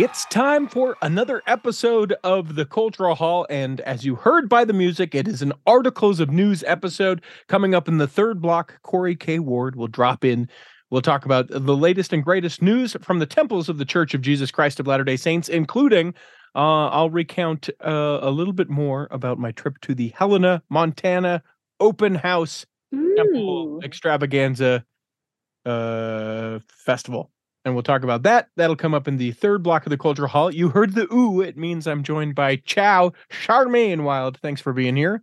It's time for another episode of the Cultural Hall. And as you heard by the music, it is an Articles of News episode. Coming up in the third block, Corey K. Ward will drop in. We'll talk about the latest and greatest news from the temples of the Church of Jesus Christ of Latter day Saints, including uh, I'll recount uh, a little bit more about my trip to the Helena, Montana open house temple extravaganza uh, festival and we'll talk about that. That'll come up in the third block of the Cultural Hall. You heard the ooh. It means I'm joined by Chow Charmaine Wild. Thanks for being here.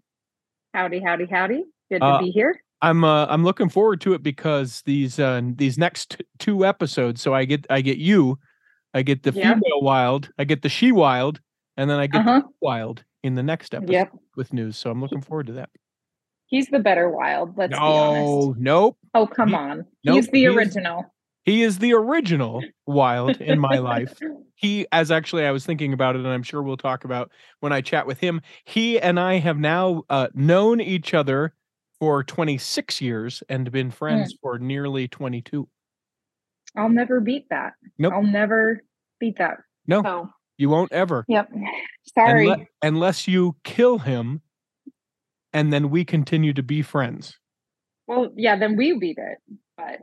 Howdy, howdy, howdy. Good to Uh, be here. I'm uh, I'm looking forward to it because these uh, these next t- two episodes. So I get I get you, I get the Yeah. female wild, I get the she wild, and then I get Uh-huh. the wild in the next episode Yep. with news. So I'm looking forward to that. He's the better wild. Let's be honest. No, nope. Oh, come he- on. nope, He's the he is- original. He is the original wild in my life. he as actually i was thinking about it and i'm sure we'll talk about when i chat with him he and i have now uh, known each other for 26 years and been friends for nearly 22 I'll never beat that. Nope. I'll never beat that. no So, you won't ever yep. Sorry. Unle- unless you kill him and then we continue to be friends well, yeah, then we beat it. But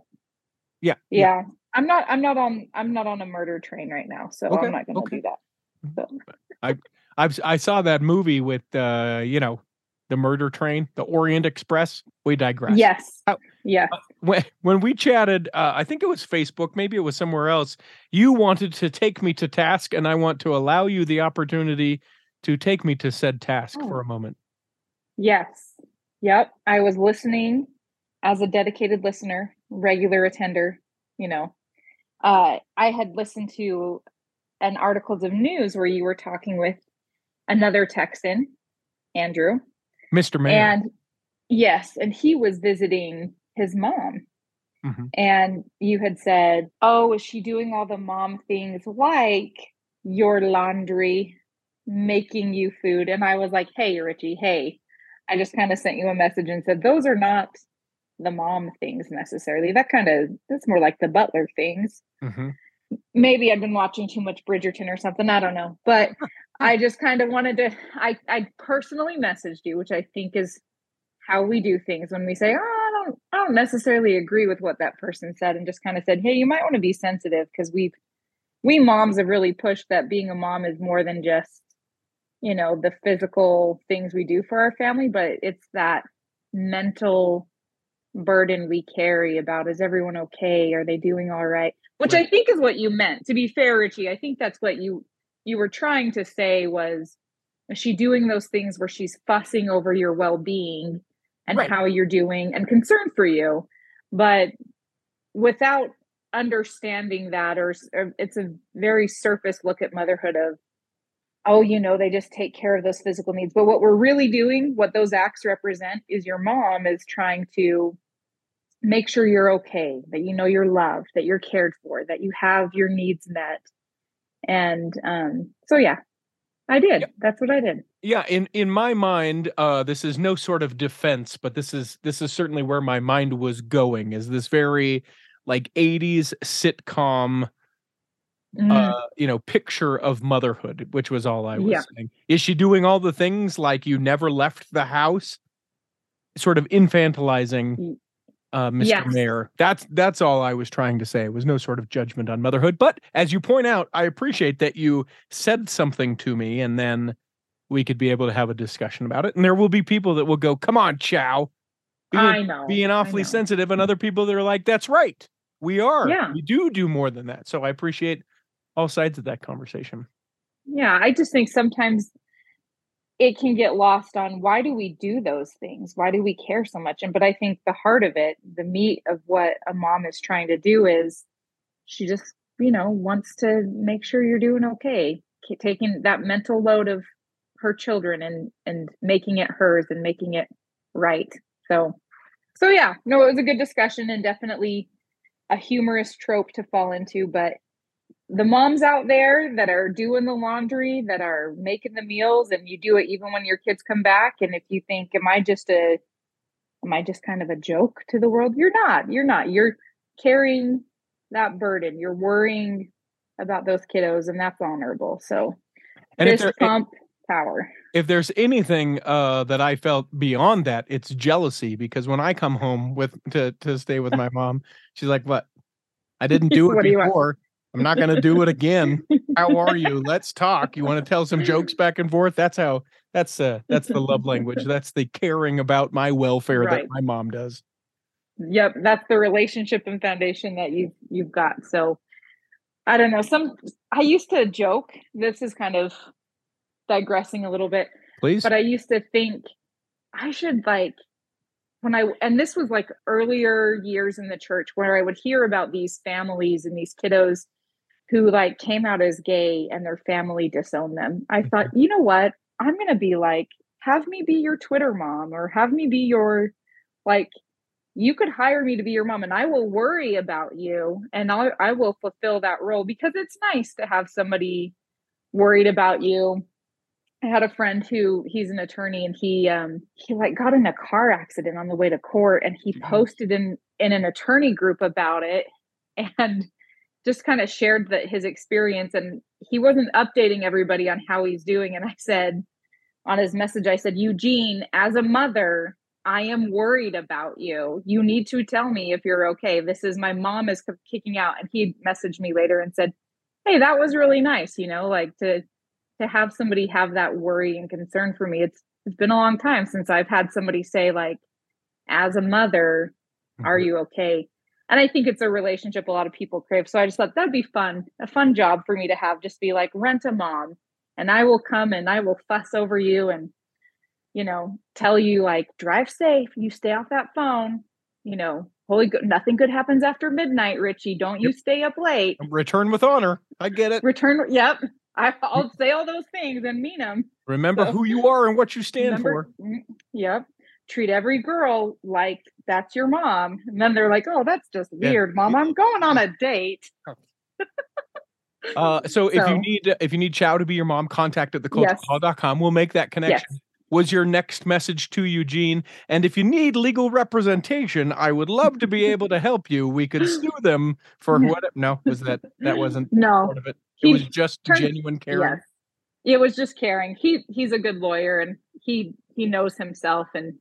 yeah yeah, I'm not I'm not on I'm not on a murder train right now, so Okay, I'm not gonna okay. do that. So i've i saw that movie with uh you know the murder train the orient express we digress yes. How- Yes. when when we chatted, uh, I think it was Facebook, maybe it was somewhere else. You wanted to take me to task, and I want to allow you the opportunity to take me to said task Oh. for a moment. Yes. Yep. I was listening as a dedicated listener, regular attender, you know. Uh, I had listened to an articles of news where you were talking with another Texan, Andrew. Mr. Mayor. And yes, and he was visiting his mom. Mhm. And you had said, Oh, is she doing all the mom things like your laundry, making you food? And I was like, Hey, Richie, hey. I just kind of sent you a message and said, Those are not the mom things necessarily. That kind of that's more like the butler things Mhm. maybe I've been watching too much Bridgerton or something. I don't know. But I just kind of wanted to I I personally messaged you, which I think is how we do things when we say, Oh, I don't I don't necessarily agree with what that person said and just kind of said, Hey, you might want to be sensitive because we've we moms have really pushed that being a mom is more than just, you know, the physical things we do for our family, but it's that mental burden we carry about is everyone okay? Are they doing all right? Which I think is what you meant. To be fair, Richie, I think that's what you you were trying to say was is she doing those things where she's fussing over your well-being and Right. how you're doing and concern for you, but without understanding that or, or it's a very surface look at motherhood of oh you know they just take care of those physical needs but what we're really doing what those acts represent is your mom is trying to make sure you're okay that you know you're loved that you're cared for that you have your needs met and um so yeah i did Yeah. that's what i did Yeah, in in my mind, uh, this is no sort of defense, but this is this is certainly where my mind was going. Is this very like '80s sitcom, Mm, uh, you know, picture of motherhood, which was all I was Yeah. saying. Is she doing all the things like you never left the house? Sort of infantilizing uh, Mr. Yes. Mayor. That's that's all I was trying to say. It was no sort of judgment on motherhood. But as you point out, I appreciate that you said something to me and then we could be able to have a discussion about it. And there will be people that will go, come on, Chow. Being, i know being awfully know. sensitive, and other people that are like, that's right. We are. Yeah. We do do more than that. So I appreciate all sides of that conversation. Yeah, I just think sometimes it can get lost on why do we do those things? Why do we care so much? And but I think the heart of it, the meat of what a mom is trying to do is she just, you know, wants to make sure you're doing okay. Taking that mental load of her children and and making it hers and making it right. So so yeah, no, it was a good discussion and definitely a humorous trope to fall into, but the moms out there that are doing the laundry, that are making the meals, and you do it even when your kids come back. And if you think, am I just a am I just kind of a joke to the world? You're not. You're not. You're carrying that burden. You're worrying about those kiddos, and that's honorable. So, And fist there, pump power. if there's anything uh, that I felt beyond that, it's jealousy. Because when I come home with to to stay with my mom, she's like, "What? I didn't do it What do you want?" before. I'm not going to do it again. How are you? Let's talk. You want to tell some jokes back and forth? That's how. That's uh. That's the love language. That's the caring about my welfare that my mom does. Yep, that's the relationship and foundation that you've you've got. So I don't know. Some I used to joke. This is kind of digressing a little bit, Please. but I used to think I should like when I and this was like earlier years in the church where I would hear about these families and these kiddos who like came out as gay and their family disowned them. I thought, you know what? I'm going to be like have me be your Twitter mom or have me be your like you could hire me to be your mom and I will worry about you and I I will fulfill that role because it's nice to have somebody worried about you. I had a friend who he's an attorney and he um he like got in a car accident on the way to court and he Mhm. posted in in an attorney group about it and just kind of shared that his experience and he wasn't updating everybody on how he's doing and I said on his message I said Eugene as a mother I am worried about you. You need to tell me if you're okay. This is my mom is kicking out and he messaged me later and said, "Hey, that was really nice, you know, like to to have somebody have that worry and concern for me. It's it's been a long time since I've had somebody say like as a mother, are Mhm. you okay? And I think it's a relationship a lot of people crave. So I just thought that'd be fun, a fun job for me to have. Just be like, rent a mom, and I will come and I will fuss over you and, you know, tell you like, drive safe. You stay off that phone. You know, holy nothing good happens after midnight, Richie. Don't you stay up late. Return with honor. I get it. Return. Yep. I, I'll say all those things and mean them. Remember So- who you are and what you stand Remember? for. Mm, Yep. Treat every girl like that's your mom. And then they're like, oh, that's just Yeah. weird, mom. I'm going on a date. Uh, so if you need if you need Chow to be your mom, contact at the Yes. We'll make that connection. Yes. Was your next message to Eugene? And if you need legal representation, I would love to be able to help you. We could sue them for what? No, was that that wasn't No. part of it? It He was just turned- genuine caring. Yes. It was just caring. He he's a good lawyer and he he knows himself and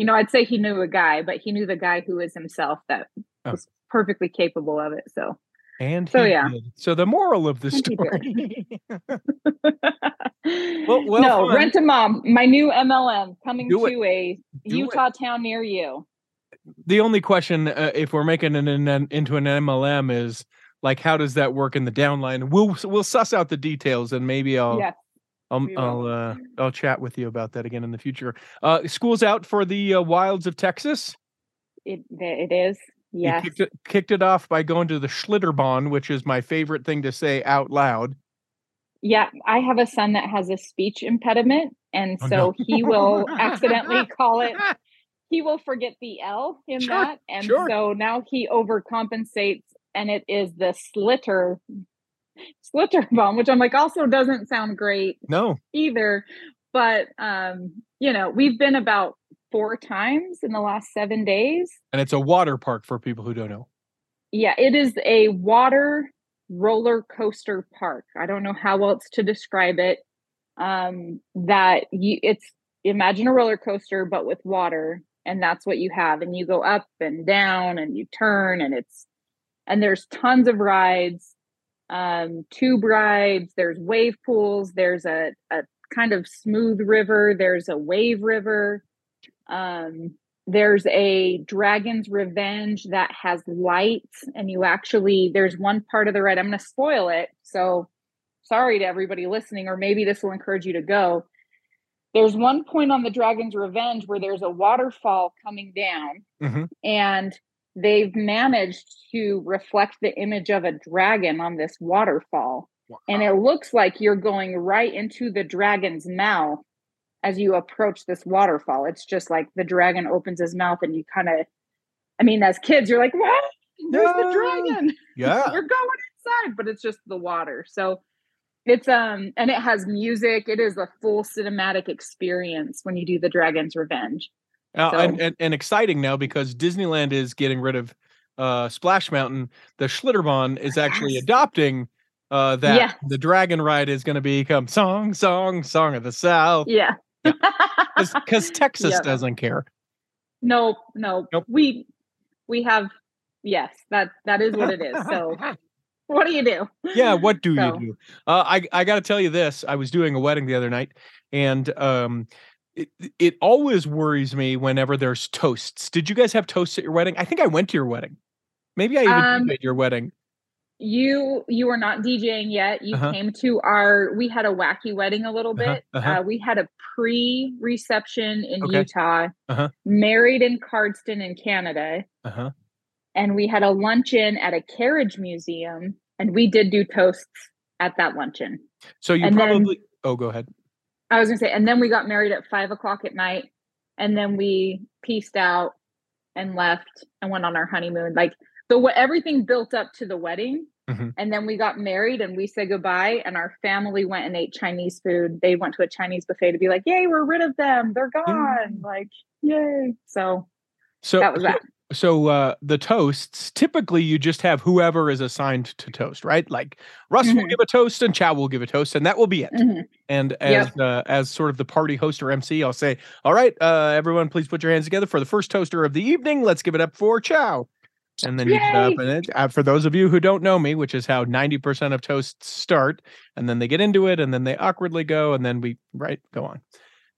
you know, I'd say he knew a guy, but he knew the guy who is himself that Oh. was perfectly capable of it. So And So, yeah. did. So the moral of the story. well, well no, fun. rent a mom, my new MLM coming Do it. to a Do it. Utah town near you. the only question, uh, if we're making it an, an, into an MLM, is like, how does that work in the downline? We'll we'll suss out the details, and maybe I'll yes. I'll. I'll uh, I'll chat with you about that again in the future. Uh, school's out for the uh, wilds of Texas. It it is. Yes. kicked it, kicked it off by going to the Schlitterbahn, which is my favorite thing to say out loud. Yeah, I have a son that has a speech impediment, and Oh, so no. he will accidentally call it. He will forget the L in Sure, that, and sure. so now he overcompensates, and it is the slitter, slitter bomb, which I'm like also doesn't sound great No, either. But um, you know, we've been about four times in the last seven days. and it's a water park for people who don't know. Yeah, it is a water roller coaster park. I don't know how else to describe it. Um, that you it's imagine a roller coaster but with water, and that's what you have. And you go up and down and you turn, and it's and there's tons of rides, um, tube rides, there's wave pools, there's a, a kind of smooth river, there's a wave river. Um, there's a dragon's revenge that has lights and you actually there's one part of the ride i'm going to spoil it so sorry to everybody listening or maybe this will encourage you to go there's one point on the dragon's revenge where there's a waterfall coming down Mhm. and they've managed to reflect the image of a dragon on this waterfall and it looks like you're going right into the dragon's mouth as you approach this waterfall. It's just like the dragon opens his mouth and you kind of, I mean, as kids, you're like, what? There's No. the dragon. Yeah, We're going inside, but it's just the water. So it's, um, and it has music. It is a full cinematic experience when you do the Dragon's Revenge. Uh, So- and, and and exciting now because Disneyland is getting rid of uh, Splash Mountain. The Schlitterbahn is actually Yes. adopting uh, that. Yeah. The Dragon Ride is going to become song, song, song of the South Yeah. because Texas Yep. doesn't care. no, no. Nope. We we have yes, that that is what it is. So what do you do? yeah what do So- you do uh, i i gotta tell you this i was doing a wedding the other night and um it, it always worries me whenever there's toasts did you guys have toasts at your wedding i think i went to your wedding maybe i even Um, at your wedding You you were not DJing yet. You Uh-huh. came to our we had a wacky wedding a little Uh-huh, bit. uh-huh. Uh, we had a pre-reception in Okay. Utah, Uh-huh. married in Cardston in Canada, uh-huh and we had a luncheon at a carriage museum, and we did do toasts at that luncheon. so you And then- probably oh go ahead I was gonna say, and then we got married at five o'clock at night, and then we pieced out and left and went on our honeymoon. Like the everything built up to the wedding, Mhm. and then we got married and we said goodbye. And our family went and ate Chinese food. They went to a Chinese buffet to be like, "Yay, we're rid of them. They're gone!" Like, yay! So so that was that. So uh the toasts typically you just have whoever is assigned to toast right like russ will Mhm. give a toast and chow will give a toast and that will be it Mhm. And as uh, as sort of the party host or MC, I'll say, "All right, uh, everyone, please put your hands together for the first toaster of the evening. Let's give it up for Chow." And then you get up, and it, uh, for those of you who don't know me, which is how ninety percent of toasts start, and then they get into it, and then they awkwardly go, and then we right go on.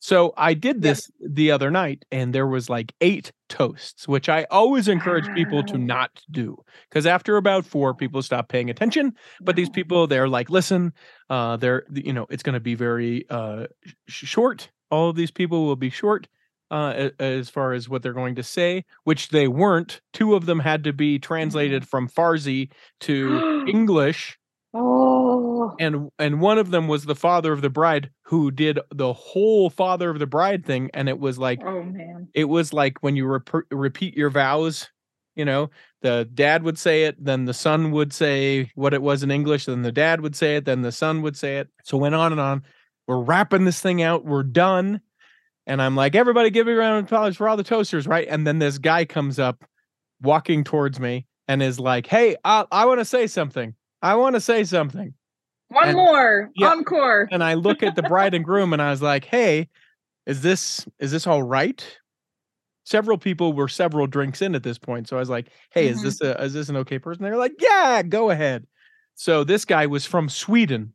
So I did this the other night, and there was like eight toasts, which I always encourage people to not do because after about four, people stop paying attention but these people they're like listen uh they're you know it's going to be very uh sh- short. All of these people will be short uh as far as what they're going to say which they weren't. Two of them had to be translated from farsi to english Oh, and and one of them was the father of the bride who did the whole father of the bride thing and it was like oh man. it was like when you rep- repeat your vows you know the dad would say it then the son would say what it was in english then the dad would say it then the son would say it. So went on and on. We're wrapping this thing out. We're done. And i'm like everybody give me a round of applause for all the toasters right? And then this guy comes up walking towards me and is like hey i, I want to say something i want to say something One And- more yeah. encore. and I look at the bride and groom and I was like, "Hey, is this is this all right?" Several people were several drinks in at this point, so I was like, "Hey, is Mhm. this a is this an okay person?" They're like, "Yeah, go ahead." So this guy was from Sweden,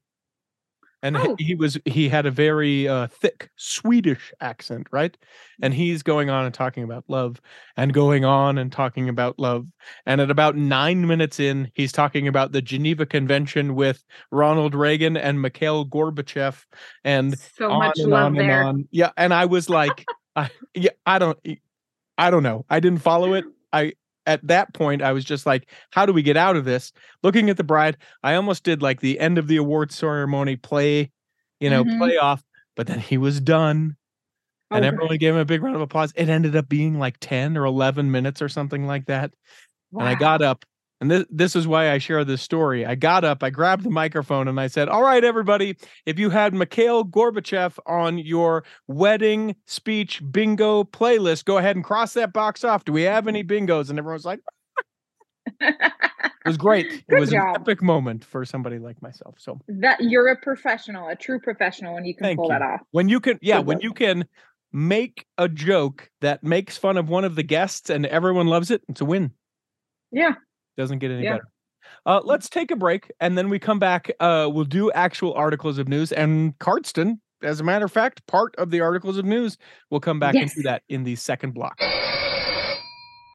and Oh. he was he had a very uh, thick Swedish accent, right? And he's going on and talking about love, and going on and talking about love, and at about nine minutes in, he's talking about the Geneva Convention with Ronald Reagan and Mikhail Gorbachev, and so on much and love on and there. on. Yeah, and I was like, I yeah, I don't, I don't know. I didn't follow it. I at that point I was just like, how do we get out of this? Looking at the bride, I almost did like the end of the award ceremony play, you know, Mhm. play off, but then he was done. And Oh, everyone gave him a big round of applause. It ended up being like 10 or 11 minutes or something like that. And I got up, and this this is why I share this story. I got up, I grabbed the microphone, and I said, "All right, everybody, if you had Mikhail Gorbachev on your wedding speech bingo playlist, go ahead and cross that box off. Do we have any bingos?" And everyone was like, "It was great. Good it was job. an epic moment for somebody like myself." So that you're a professional, a true professional when you can Thank pull that off. when you can, yeah, Good when you can make a joke that makes fun of one of the guests and everyone loves it, it's a win. Yeah. Doesn't get any Yeah. better. Uh, let's take a break and then we come back. Uh, we'll do actual articles of news and Cardston, as a matter of fact, part of the articles of news. We'll come back and do that in the second block.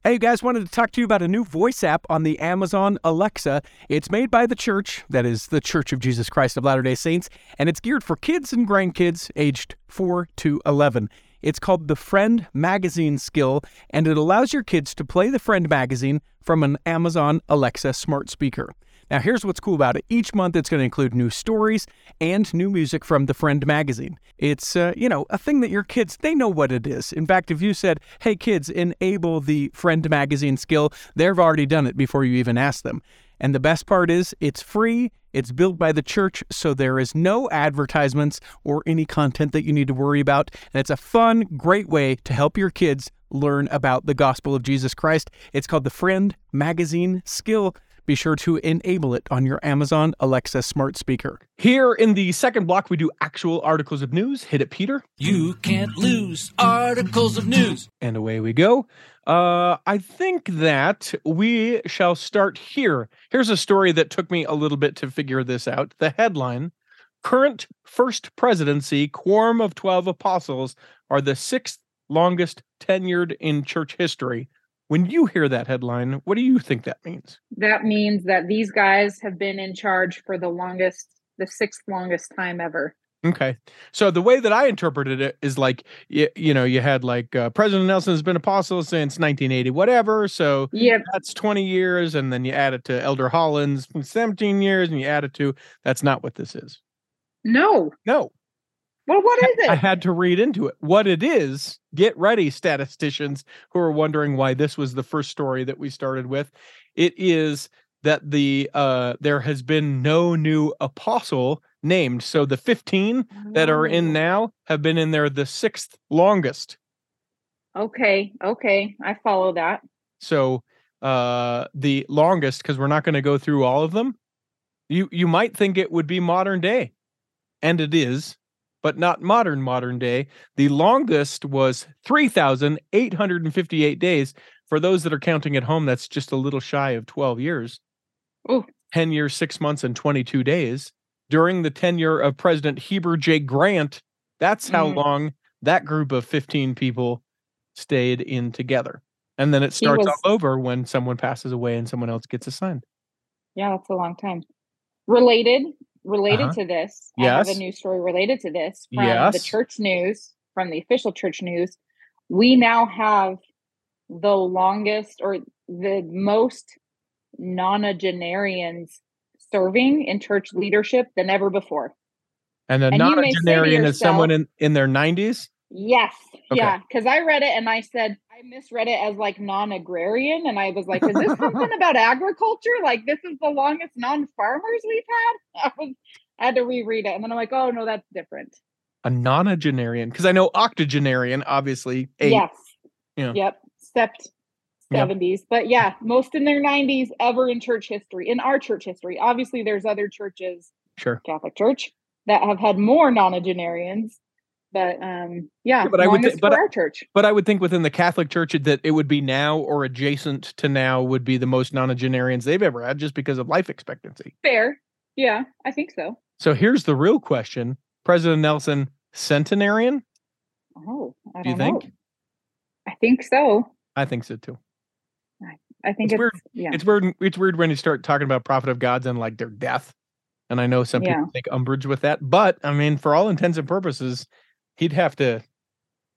Hey, you guys, wanted to talk to you about a new voice app on the Amazon Alexa. It's made by the church, that is, the Church of Jesus Christ of Latter day Saints, and it's geared for kids and grandkids aged 4 to 11. It's called the Friend Magazine Skill, and it allows your kids to play the Friend Magazine from an Amazon Alexa smart speaker. Now, here's what's cool about it. Each month, it's going to include new stories and new music from the Friend magazine. It's, uh, you know, a thing that your kids, they know what it is. In fact, if you said, hey, kids, enable the Friend magazine skill, they've already done it before you even ask them. And the best part is, it's free It's built by the church, so there is no advertisements or any content that you need to worry about. And it's a fun, great way to help your kids learn about the gospel of Jesus Christ. It's called the Friend Magazine Skill. Be sure to enable it on your Amazon Alexa smart speaker. Here in the second block, we do actual articles of news. Hit it, Peter. You can't lose articles of news. And away we go. Uh, I think that we shall start here. Here's a story that took me a little bit to figure this out. The headline Current First Presidency Quorum of 12 Apostles are the sixth longest tenured in church history. When you hear that headline, what do you think that means? That means that these guys have been in charge for the longest, the sixth longest time ever. Okay. So the way that I interpreted it is like you, you know, you had like uh, President Nelson has been apostle since 1980 whatever, so Yep. that's 20 years and then you add it to Elder Holland's 17 years and you add it to that's not what this is. No. No. Well, what is it? I had to read into it. What it is, get ready, statisticians who are wondering why this was the first story that we started with. It is that the uh there has been no new apostle named. So the 15 that are in Oh, now have been in there the sixth longest. Okay. Okay. I follow that. So uh the longest, because we're not going to go through all of them. You you might think it would be modern day, and it is, but not modern modern day. The longest was 3,858 days. For those that are counting at home, that's just a little shy of 12 years. Ooh. 10 years, six months, and 22 days. During the tenure of President Heber J. Grant, that's how Mm. long that group of 15 people stayed in together. And then it starts was- all over when someone passes away and someone else gets assigned. Yeah, that's a long time. Related, related Uh-huh. to this, I have a news story related to this from the church news, from the official church news. We now have the longest or the most nonagenarians serving in church leadership than ever before. And a And you may nonagenarian is someone in, in their 90s. Yes. Okay. Yeah. Because I read it and I said, I misread it as like non agrarian. And I was like, is this something about agriculture? Like, this is the longest non farmers we've had? I, was, I had to reread it. And then I'm like, oh, no, that's different. A nonagenarian. Because I know octogenarian, obviously. Eight. Yes. Yeah. Yep. Stepped Yeah. 70s. But yeah, most in their 90s ever in church history, in our church history. Obviously, there's other churches, Sure. Catholic Church, that have had more nonagenarians. But um, yeah, Yeah, but I would longest but I- our church. But I would think within the Catholic Church that it would be now or adjacent to now would be the most nonagenarians they've ever had just because of life expectancy. Fair. Yeah, I think so. So here's the real question President Nelson, centenarian? Oh, I Do you think? know. I think so. I think so too. I think It's it's, weird. yeah. It's weird. It's weird when you start talking about prophet of gods and like their death. And I know some Yeah. people take umbrage with that, but I mean, for all intents and purposes, he'd have to.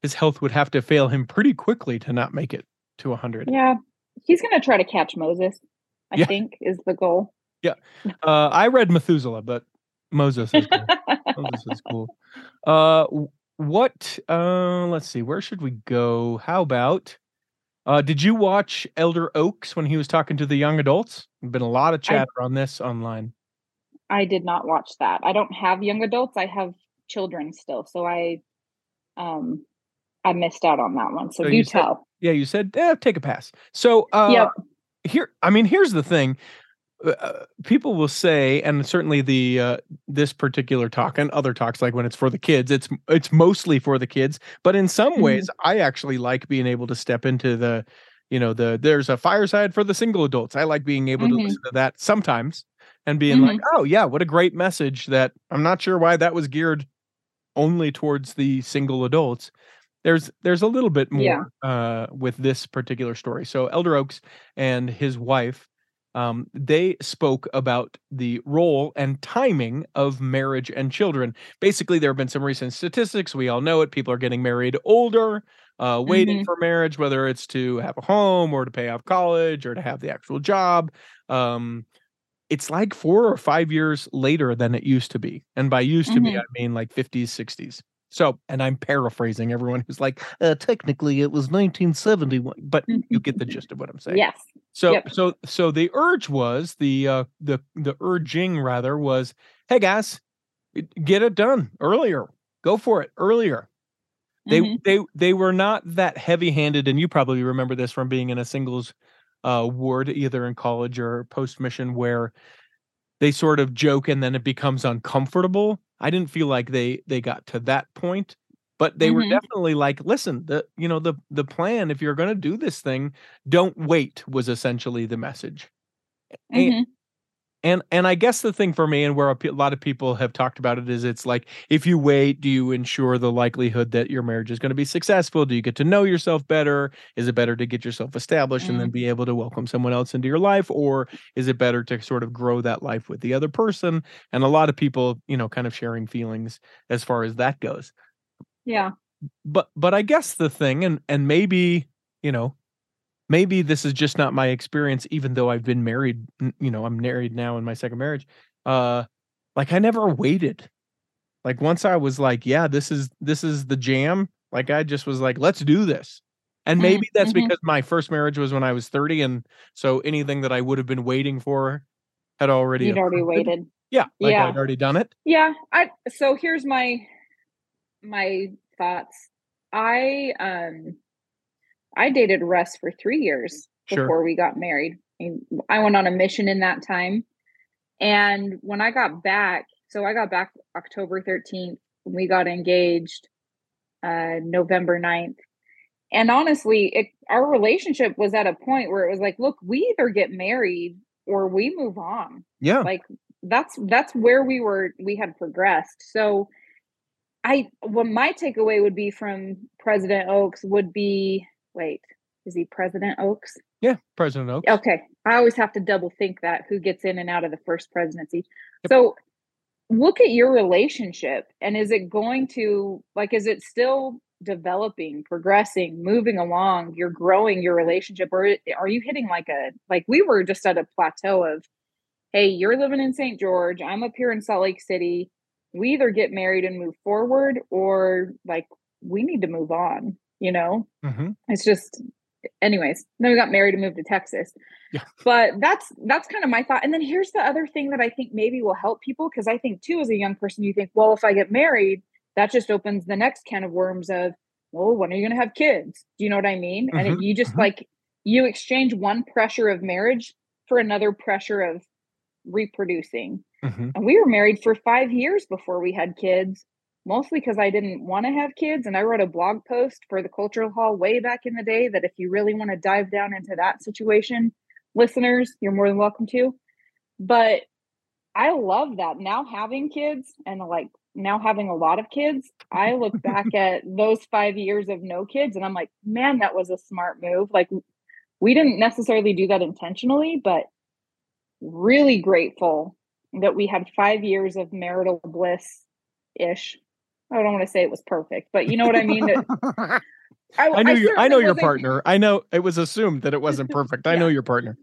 His health would have to fail him pretty quickly to not make it to 100. yeah. He's gonna try to catch Moses, I Yeah. think, is the goal. Yeah uh, I read Methuselah, but Moses is cool. Moses is cool. Uh, what? Uh, let's see. Where should we go? How about? Uh, did you watch Elder Oaks when he was talking to the young adults? There's been a lot of I- chatter on this online. I did not watch that. I don't have young adults. I have children still, so I um I missed out on that one. So, So do you said- tell. Yeah, you said eh, take a pass. So, uh, Yep. here, I mean, here's the thing. Uh, people will say, and certainly the uh, this particular talk and other talks, like when it's for the kids, it's it's mostly for the kids. But in some Mhm. ways, I actually like being able to step into the, you know, the there's a fireside for the single adults. I like being able to Mhm. listen to that sometimes and being like, oh yeah, what a great message. That I'm not sure why that was geared only towards the single adults. There's there's a little bit more Yeah. uh, with this particular story. So Elder Oaks and his wife, um, they spoke about the role and timing of marriage and children. Basically, there have been some recent statistics. We all know it. People are getting married older, uh, waiting Mhm. for marriage, whether it's to have a home or to pay off college or to have the actual job. Um, it's like four or five years later than it used to be. And by used to be, Mhm. I mean like 50s, 60s. So, and I'm paraphrasing everyone who's like, uh, technically it was 1971, but you get the gist of what I'm saying. Yes. So Yep. so so the urge was the uh the the urging rather was, hey guys, get it done earlier. Go for it earlier. They Mhm. they they were not that heavy-handed, and you probably remember this from being in a singles uh ward, either in college or post mission, where they sort of joke and then it becomes uncomfortable. I didn't feel like they they got to that point, but they were Mhm. definitely like, listen, the you know the the plan if you're going to do this thing, don't wait was essentially the message. And Mhm. And and I guess the thing for me and where a lot of people have talked about it is it's like if you wait, do you ensure the likelihood that your marriage is going to be successful? Do you get to know yourself better? Is it better to get yourself established and then Mm. be able to welcome someone else into your life or is it better to sort of grow that life with the other person? And a lot of people, you know, kind of sharing feelings as far as that goes. Yeah. But but I guess the thing and and maybe, you know, maybe this is just not my experience even though I've been married, you know, I'm married now in my second marriage. Uh like I never waited. Like once I was like, yeah, this is this is the jam, like I just was like, let's do this. And Mm, maybe that's mhm. because my first marriage was when I was 30 and so anything that I would have been waiting for had already You'd already waited. Yeah, like Yeah. I'd already done it. Yeah. I so here's my my thoughts. I um I dated Russ for three years Sure. before we got married. And I went on a mission in that time. And when I got back, so I got back October 13th, we got engaged uh November 9th. And honestly, it our relationship was at a point where it was like, look, we either get married or we move on Yeah. like that's that's where we were we had progressed so i what my takeaway would be from president oaks would be wait is he president oaks Yeah, President Oaks. okay i always have to double think that who gets in and out of the first presidency Yep. so look at your relationship and is it going to like is it still developing progressing moving along you're growing your relationship or are you hitting like a like we were just at a plateau of hey you're living in st george i'm up here in salt lake city we either get married and move forward or like we need to move on you know? Hmm it's just anyways then we got married and moved to texas. Yeah. but that's that's kind of my thought. And then here's the other thing that i think maybe will help people because i think too as a young person you think well if i get married that just opens the next can of worms of well when are you going to have kids? Do you know what i mean? And Mhm, it, you just mhm. like you exchange one pressure of marriage for another pressure of reproducing. Hmm and we were married for five years before we had kids, mostly because I didn't want to have kids. And I wrote a blog post for the Cultural Hall way back in the day that if you really want to dive down into that situation, listeners, you're more than welcome to. But I love that now having kids and like now having a lot of kids, I look back at those five years of no kids and I'm like, man, that was a smart move. Like, we didn't necessarily do that intentionally, but really grateful that we had five years of marital bliss ish. I don't want to say it was perfect, but you know what I mean? I, I knew you. I know your partner. I know it was assumed that it wasn't perfect. I know your partner.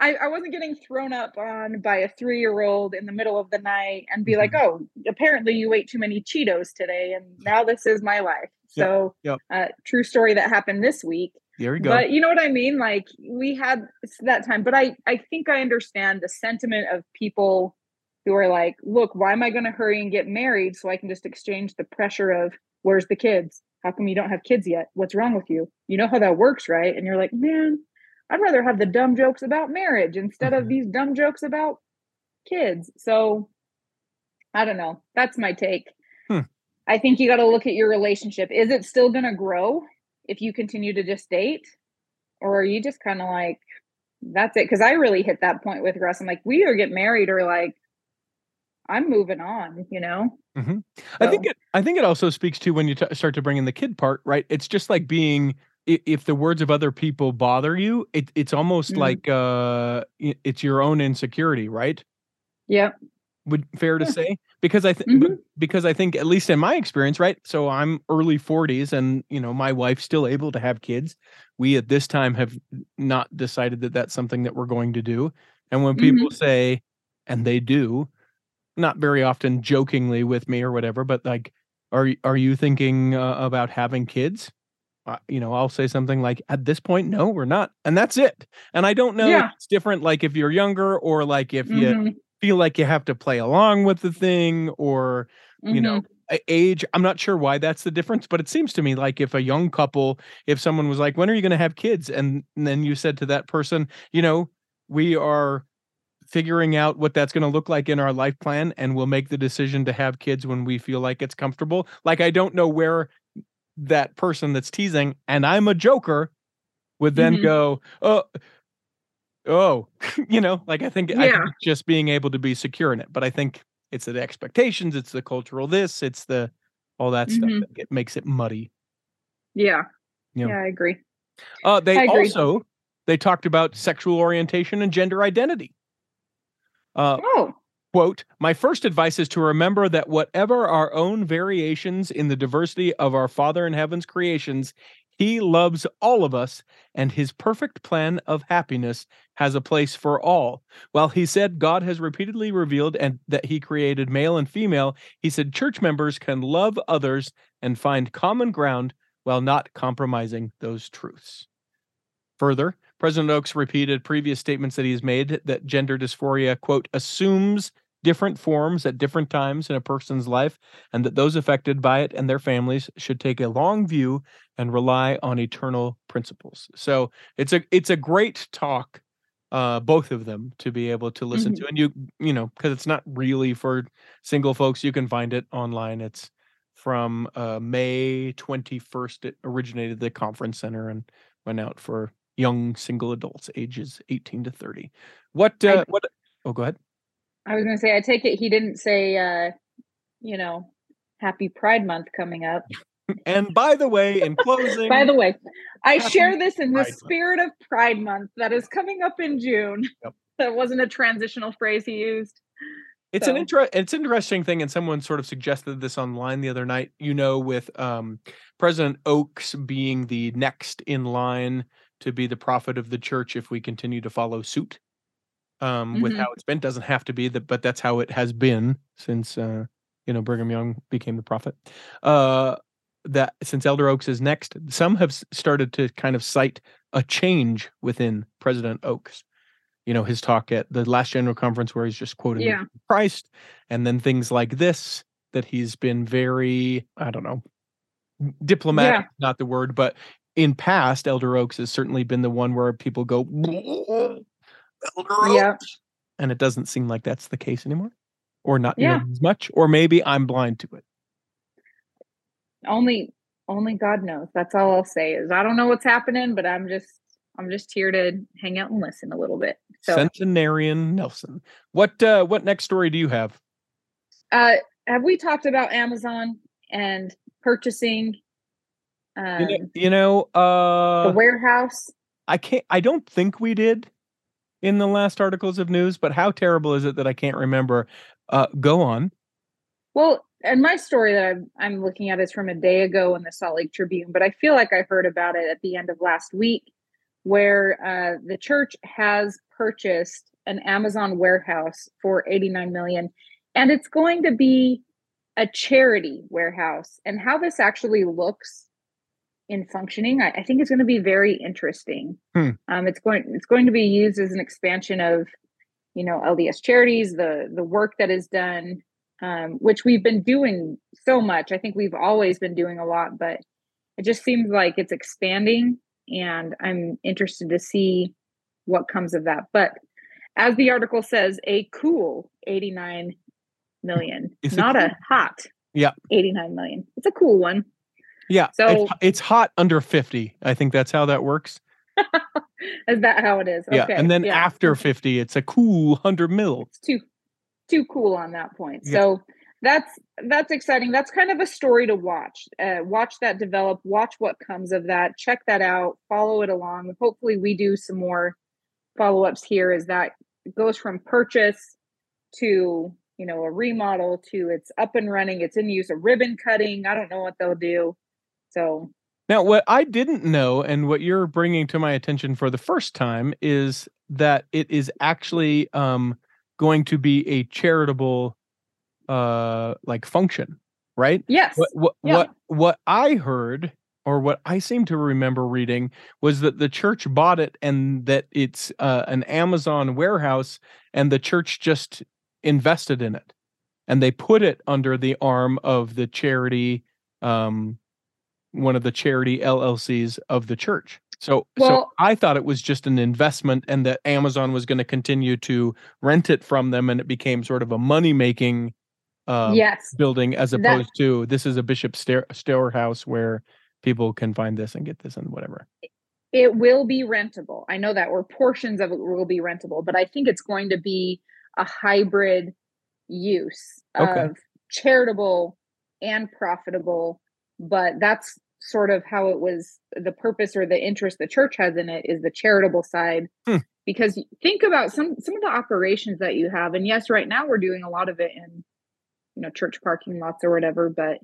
I, I wasn't getting thrown up on by a three year old in the middle of the night and be like, Mm-hmm. oh, apparently you ate too many Cheetos today, and now this is my life. Yep, So, yep. Uh, true story that happened this week. There you go. But you know what I mean? Like we had that time, but I I think I understand the sentiment of people who are like, look, why am I going to hurry and get married so I can just exchange the pressure of where's the kids? How come you don't have kids yet? What's wrong with you? You know how that works, right? And you're like, man, I'd rather have the dumb jokes about marriage instead of Mhm. these dumb jokes about kids. So I don't know. That's my take. Hmm. I think you got to look at your relationship. Is it still going to grow if you continue to just date? Or are you just kind of like, that's it? Because I really hit that point with Russ. I'm like, we either get married or like, I'm moving on, you know? Mhm. I think it. I think it also speaks to when you t- start to bring in the kid part, right? It's just like being. If the words of other people bother you, it, it's almost Mm. like uh, it's your own insecurity, right? Yeah. Would fair to Yeah. say because I think Mhm. because I think at least in my experience, right? So I'm early 40s, and you know my wife's still able to have kids. We at this time have not decided that that's something that we're going to do. And when people say, and they do, not very often jokingly with me or whatever, but like, are are you thinking uh, about having kids? uh, you know, I'll say something like, "At this point, no, we're not," and that's it. And I don't know Yeah. it's different, like if you're younger or like if you Mhm, feel like you have to play along with the thing or you know mhm. age i'm not sure why that's the difference but it seems to me like if a young couple if someone was like when are you going to have kids and, and then you said to that person you know we are figuring out what that's going to look like in our life plan and we'll make the decision to have kids when we feel like it's comfortable like i don't know where that person that's teasing and i'm a joker would then Mhm. go oh oh you know like i think i think Yeah. just being able to be secure in it but i think it's the expectations it's the cultural this it's the all that stuff Mhm. that makes it muddy Yeah. Yeah. Yeah, I agree. uh they I agree. also they talked about sexual orientation and gender identity uh Oh, quote my first advice is to remember that whatever our own variations in the diversity of our father in heaven's creations he loves all of us and his perfect plan of happiness has a place for all. While he said god has repeatedly revealed and that he created male and female he said church members can love others and find common ground while not compromising those truths. Further, President Oaks repeated previous statements that he's made that gender dysphoria, quote, assumes different forms at different times in a person's life, and that those affected by it and their families should take a long view and rely on eternal principles. So it's a it's a great talk, uh, both of them to be able to listen Mhm. to. And you, you know, because it's not really for single folks, you can find it online. It's from uh, May 21st. It originated at the conference center and went out for young single adults ages 18 to 30. What I- uh, what oh go ahead. I was going to say, I take it he didn't say, uh, you know, Happy Pride Month coming up. And by the way, in closing, By the way, I share this in the Pride Month. spirit of Pride Month that is coming up in June. Yep. That wasn't a transitional phrase he used. it's an so- inter- it's an interesting thing and someone sort of suggested this online the other night, you know, with um President Oaks being the next in line to be the prophet of the church if we continue to follow suit. Um with Mhm. how it's been doesn't have to be that but that's how it has been since uh you know Brigham Young became the prophet. Uh that since Elder Oaks is next, some have started to kind of cite a change within President Oaks. You know, his talk at the last general conference where he's just quoting Yeah. Christ, and then things like this that he's been very, I don't know, diplomatic, not the word, but in past, Elder Oaks has certainly been the one where people go, Elder Oaks, Yeah. and it doesn't seem like that's the case anymore, or not Yeah. as much, or maybe I'm blind to it. Only only God knows. That's all I'll say is I don't know what's happening, but I'm just I'm just here to hang out and listen a little bit. So Centenarian Nelson. What uh what next story do you have? uh have we talked about Amazon and purchasing um, You know, you know the uh warehouse? I can't I don't think we did in the last articles of news, but how terrible is it that I can't remember? Uh go on. Well, and my story that I'm, I'm looking at is from a day ago in the Salt Lake Tribune, but I feel like I heard about it at the end of last week, where uh, the church has purchased an Amazon warehouse for 89 million, and it's going to be a charity warehouse. And how this actually looks in functioning, I, I think it's going to be very interesting. Hmm. Um, it's going it's going to be used as an expansion of, you know, LDS charities, the the work that is done um, which we've been doing so much. I think we've always been doing a lot, but it just seems like it's expanding, and I'm interested to see what comes of that. But as the article says, a cool 89 million, It's a not a cool- hot Yeah. 89 million. It's a cool one. Yeah. So- it's, it's hot under 50. I think that's how that works. Is that how it is? Yeah. Okay, And then yeah. after 50, it's a cool 100 mil. it's too too cool on that point. Yeah. So that's that's exciting. That's kind of a story to watch. Uh, watch that develop. Watch what comes of that. Check that out. Follow it along. Hopefully, we do some more follow ups here. As that goes from purchase to you know a remodel to it's up and running. It's in use. A ribbon cutting. I don't know what they'll do. So Now, what I didn't know and what you're bringing to my attention for the first time is that it is actually um, going to be a charitable uh, like function, right? yes, What what Yeah. what, what I heard or what I seem to remember reading was that the church bought it and that it's uh, an Amazon warehouse and the church just invested in it and they put it under the arm of the charity um one of the charity LLCs of the church. So so I thought it was just an investment and that Amazon was going to continue to rent it from them and it became sort of a money making um, yes. building as That- opposed to this is a bishop storehouse where people can find this and get this and whatever. it will be rentable. I know that, or portions of it will be rentable, but I think it's going to be a hybrid use Okay. of charitable and profitable. But that's sort of how it was the purpose or the interest the church has in it is the charitable side. Hmm. Because think about some some of the operations that you have, and yes, right now we're doing a lot of it in you know church parking lots or whatever, but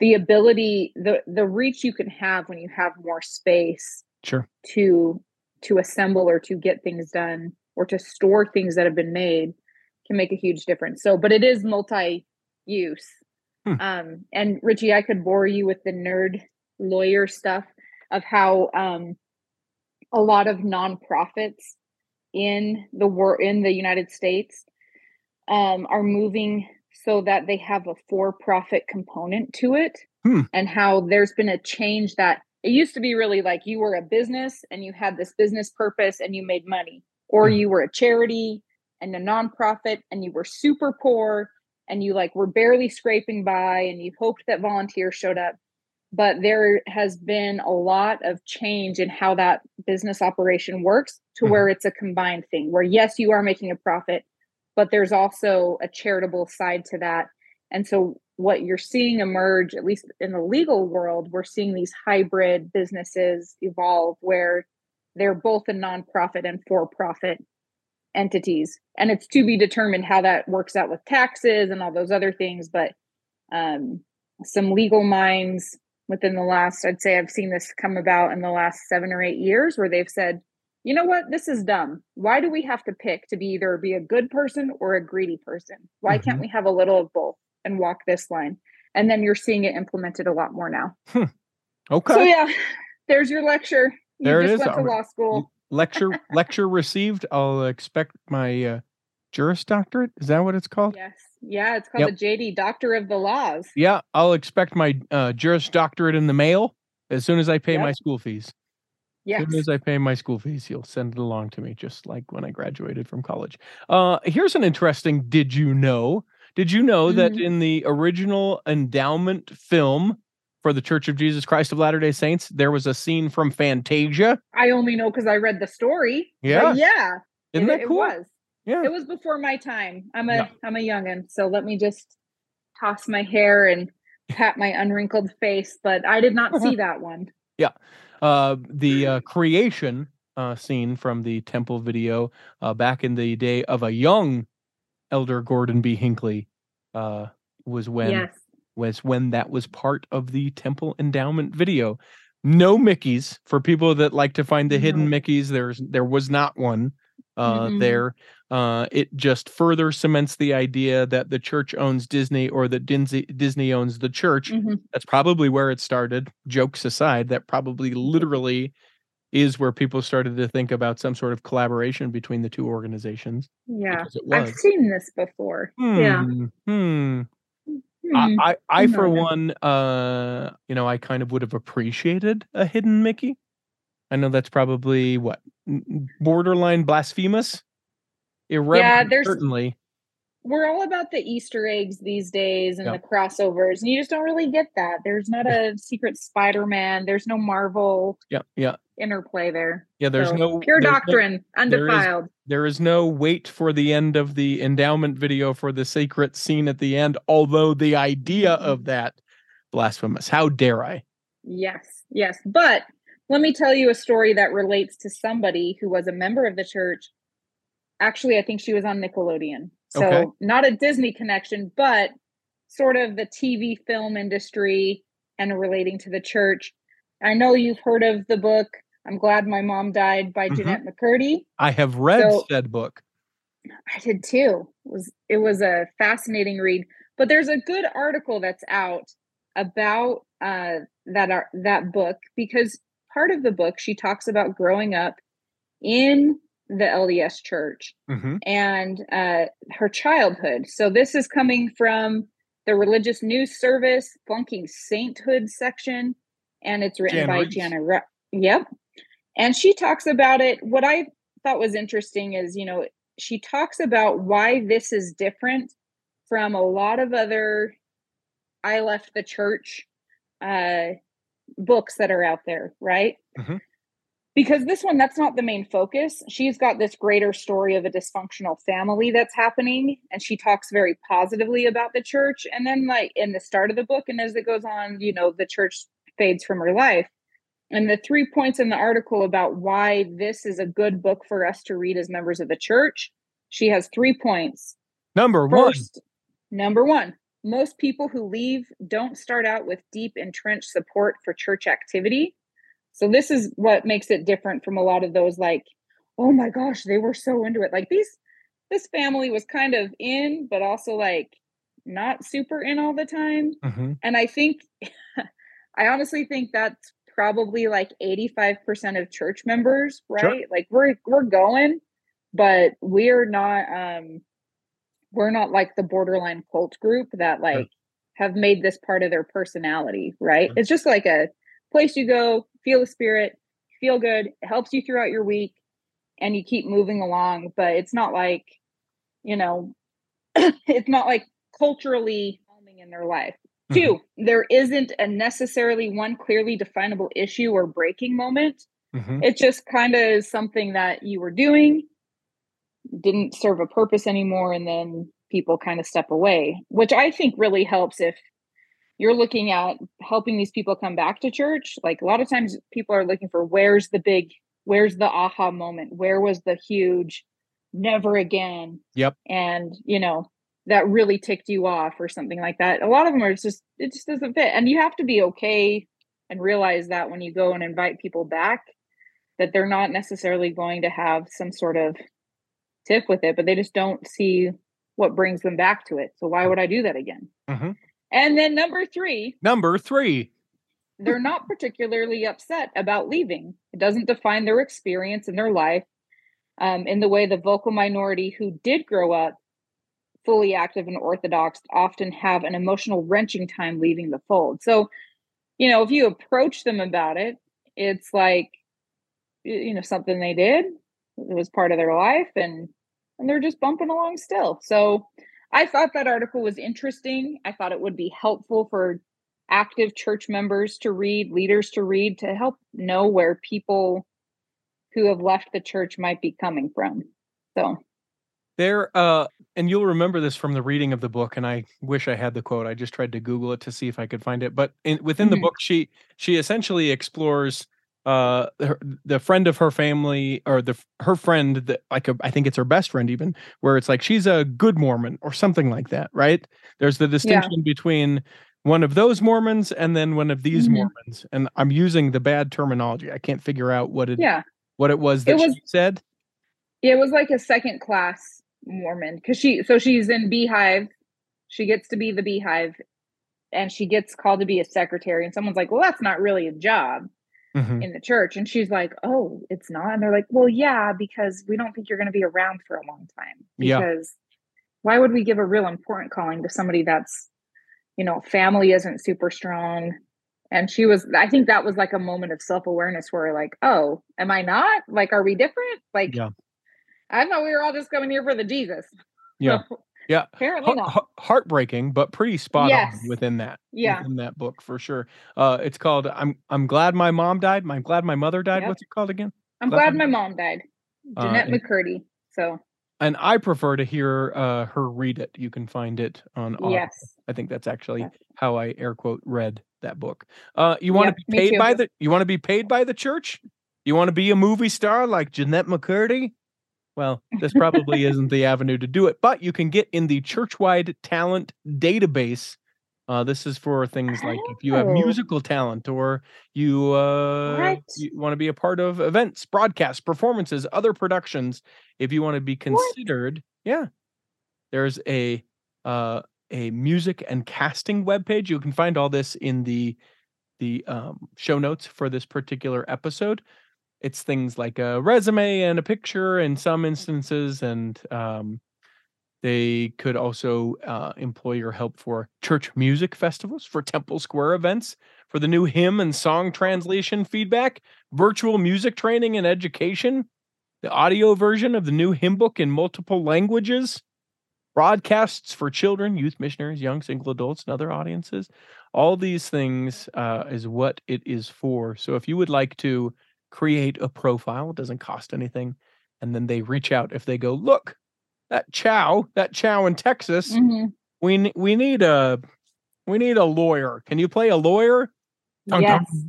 the ability the the reach you can have when you have more space Sure. to to assemble or to get things done or to store things that have been made can make a huge difference so but it is multi-use Hmm. um and richie i could bore you with the nerd lawyer stuff of how um a lot of nonprofits in the war in the united states um are moving so that they have a for-profit component to it Hmm. and how there's been a change that it used to be really like you were a business and you had this business purpose and you made money or Hmm. you were a charity and a nonprofit and you were super poor and you like were barely scraping by and you hoped that volunteers showed up but there has been a lot of change in how that business operation works to Mhm. where it's a combined thing where yes you are making a profit but there's also a charitable side to that and so what you're seeing emerge at least in the legal world we're seeing these hybrid businesses evolve where they're both a nonprofit and for-profit entities. And it's to be determined how that works out with taxes and all those other things but um, some legal minds within the last i'd say i've seen this come about in the last seven or eight years where they've said you know what? This is dumb. Why do we have to pick to be either be a good person or a greedy person? Why can't Mhm. we have a little of both and walk this line? And then you're seeing it implemented a lot more now. Okay. so yeah there's your lecture. You There it just is. went to law school lecture lecture received. I'll expect my uh, Juris Doctorate. Is that what it's called? yes yeah it's called Yep. the jd doctor of the laws Yeah, I'll expect my uh, Juris Doctorate in the mail as soon as I pay my school fees. yes As soon as I pay my school fees, you'll send it along to me, just like when I graduated from college. Uh, here's an interesting did you know? Did you know that Mhm. in the original endowment film for the Church of Jesus Christ of Latter day Saints, there was a scene from Fantasia? i only know because i read the story but Yeah. yeah Isn't it, that it cool? was Yeah. it was before my time i'm a Yeah. am a youngin so let me just toss my hair and pat my unwrinkled face but i did not see that one Yeah. uh, the uh, creation uh, scene from the temple video uh, back in the day of a young elder Gordon B. Hinckley uh, was when yes was when that was part of the temple endowment video. No Mickeys for people that like to find the hidden Mickeys. There's there was not one uh, Mhm. there. Uh, it just further cements the idea that the church owns Disney or that Disney Disney owns the church Mhm. that's probably where it started jokes aside that probably literally is where people started to think about some sort of collaboration between the two organizations yeah i've seen this before yeah Hmm, hmm. I, I, I for one uh you know i kind of would have appreciated a hidden mickey. I know that's probably what borderline blasphemous? Irreverent there's- certainly we're all about the Easter eggs these days and Yeah. the crossovers, and you just don't really get that. There's not a secret Spider-Man. There's no Marvel yeah yeah interplay there. yeah there's So, no pure there's doctrine, there is- undefiled. There is no wait for the end of the endowment video for the secret scene at the end, although the idea mm-hmm. of that blasphemous. How dare I? Yes, yes. But let me tell you a story that relates to somebody who was a member of the church. Actually, I think she was on Nickelodeon. So, Okay. not a Disney connection, but sort of the TV film industry and relating to the church. I know you've heard of the book I'm Glad My Mom Died by Mhm. Jennette McCurdy. I have read So- said book. I did too. It was it was a fascinating read. But there's a good article that's out about uh that are that book because part of the book she talks about growing up in the LDS church Mhm. and uh, her childhood. So this is coming from the religious news service flunking sainthood section, and it's written Jan by Riess. Jana. Re- yep, and she talks about it. What I thought was interesting is, you know, she talks about why this is different from a lot of other I left the church uh, books that are out there, right? Mhm. Because this one, that's not the main focus. She's got this greater story of a dysfunctional family that's happening, and she talks very positively about the church. And then, like in the start of the book, and as it goes on, you know, the church fades from her life. And the three points in the article about why this is a good book for us to read as members of the church, she has three points. Number one. Number one, most people who leave don't start out with deep entrenched support for church activity. So this is what makes it different from a lot of those like, oh my gosh, they were so into it. Like these this family was kind of in, but also like not super in all the time. Mhm. And I think I honestly think that's probably like 85% of church members, right? Sure. Like we're we're going, but we're not um we're not like the borderline cult group that like have made this part of their personality, right? Mhm. It's just like a place you go, feel the spirit, feel good, it helps you throughout your week and you keep moving along, but it's not like, you know, it's not like culturally overwhelming in their life. Mhm. Two, there isn't a necessarily one clearly definable issue or breaking moment. Mhm. It just kind of is something that you were doing, didn't serve a purpose anymore, and then people kind of step away, which I think really helps if you're looking at helping these people come back to church. Like a lot of times people are looking for where's the big, where's the aha moment? Where was the huge never again? Yep. And, you know, that really ticked you off or something like that. A lot of them are just, it just doesn't fit. And you have to be okay and realize that when you go and invite people back, that they're not necessarily going to have some sort of tiff with it, but they just don't see what brings them back to it. So why would I do that again? Mhm. And then number three, Number three. they're not particularly upset about leaving. It doesn't define their experience in their life um, in the way the vocal minority who did grow up fully active and orthodox often have an emotional wrenching time leaving the fold. So, you know, if you approach them about it, it's like, you know, something they did. It was part of their life and and they're just bumping along still. So I thought that article was interesting. I thought it would be helpful for active church members to read, leaders to read, to help know where people who have left the church might be coming from. So, There, uh, and you'll remember this from the reading of the book. And I wish I had the quote. I just tried to Google it to see if I could find it. But in, within the Mhm. book, she she essentially explores uh her, the friend of her family or the her friend that like a, I think it's her best friend even where it's like she's a good Mormon or something like that, right? There's the distinction between one of those Mormons and then one of these Mhm. Mormons, and I'm using the bad terminology. I can't figure out what it yeah, what it was that It was- she said. it was like a second class Mormon because she, so she's in Beehive. She gets to be the Beehive and she gets called to be a secretary. And someone's like, well, that's not really a job. Mhm. in the church and she's like oh it's not and they're like well yeah because we don't think you're going to be around for a long time Yeah. because why would we give a real important calling to somebody that's you know family isn't super strong and she was i think that was like a moment of self-awareness where like oh am i not like are we different like Yeah. i thought we were all just coming here for the jesus Yeah. So, Yeah. apparently not heart- heartbreaking, but pretty spot Yes. on within that. yeah within that book for sure. Uh, it's called "I'm I'm glad my mom died." I'm glad my mother died. Yep. What's it called again? i'm Glad glad my- mom died Uh, jennette and- mccurdy so And I prefer to hear uh, her read it. You can find it on. Audible. yes I think that's actually Yeah. how I air quote read that book. Uh, you want to Yep, be paid by the? You want to be paid by the church? You want to be a movie star like Jennette McCurdy? Well, this probably isn't the avenue to do it, but you can get in the churchwide talent database. Uh, this is for things like if you have Oh. musical talent or you, uh, you want to be a part of events, broadcasts, performances, other productions. If you want to be considered, yeah, there's a uh, a music and casting webpage. You can find all this in the the um, show notes for this particular episode. It's things like a resume and a picture in some instances, and um, they could also uh, employ your help for church music festivals, for Temple Square events, for the new hymn and song translation feedback, virtual music training and education, the audio version of the new hymn book in multiple languages, broadcasts for children, youth missionaries, young single adults, and other audiences. All these things uh, is what it is for. So if you would like to create a profile, it doesn't cost anything. And then they reach out if they go, look, that chow, that chow in Texas, Mhm. we we need a we need a lawyer. Can you play a lawyer? Dun, dun. Yes.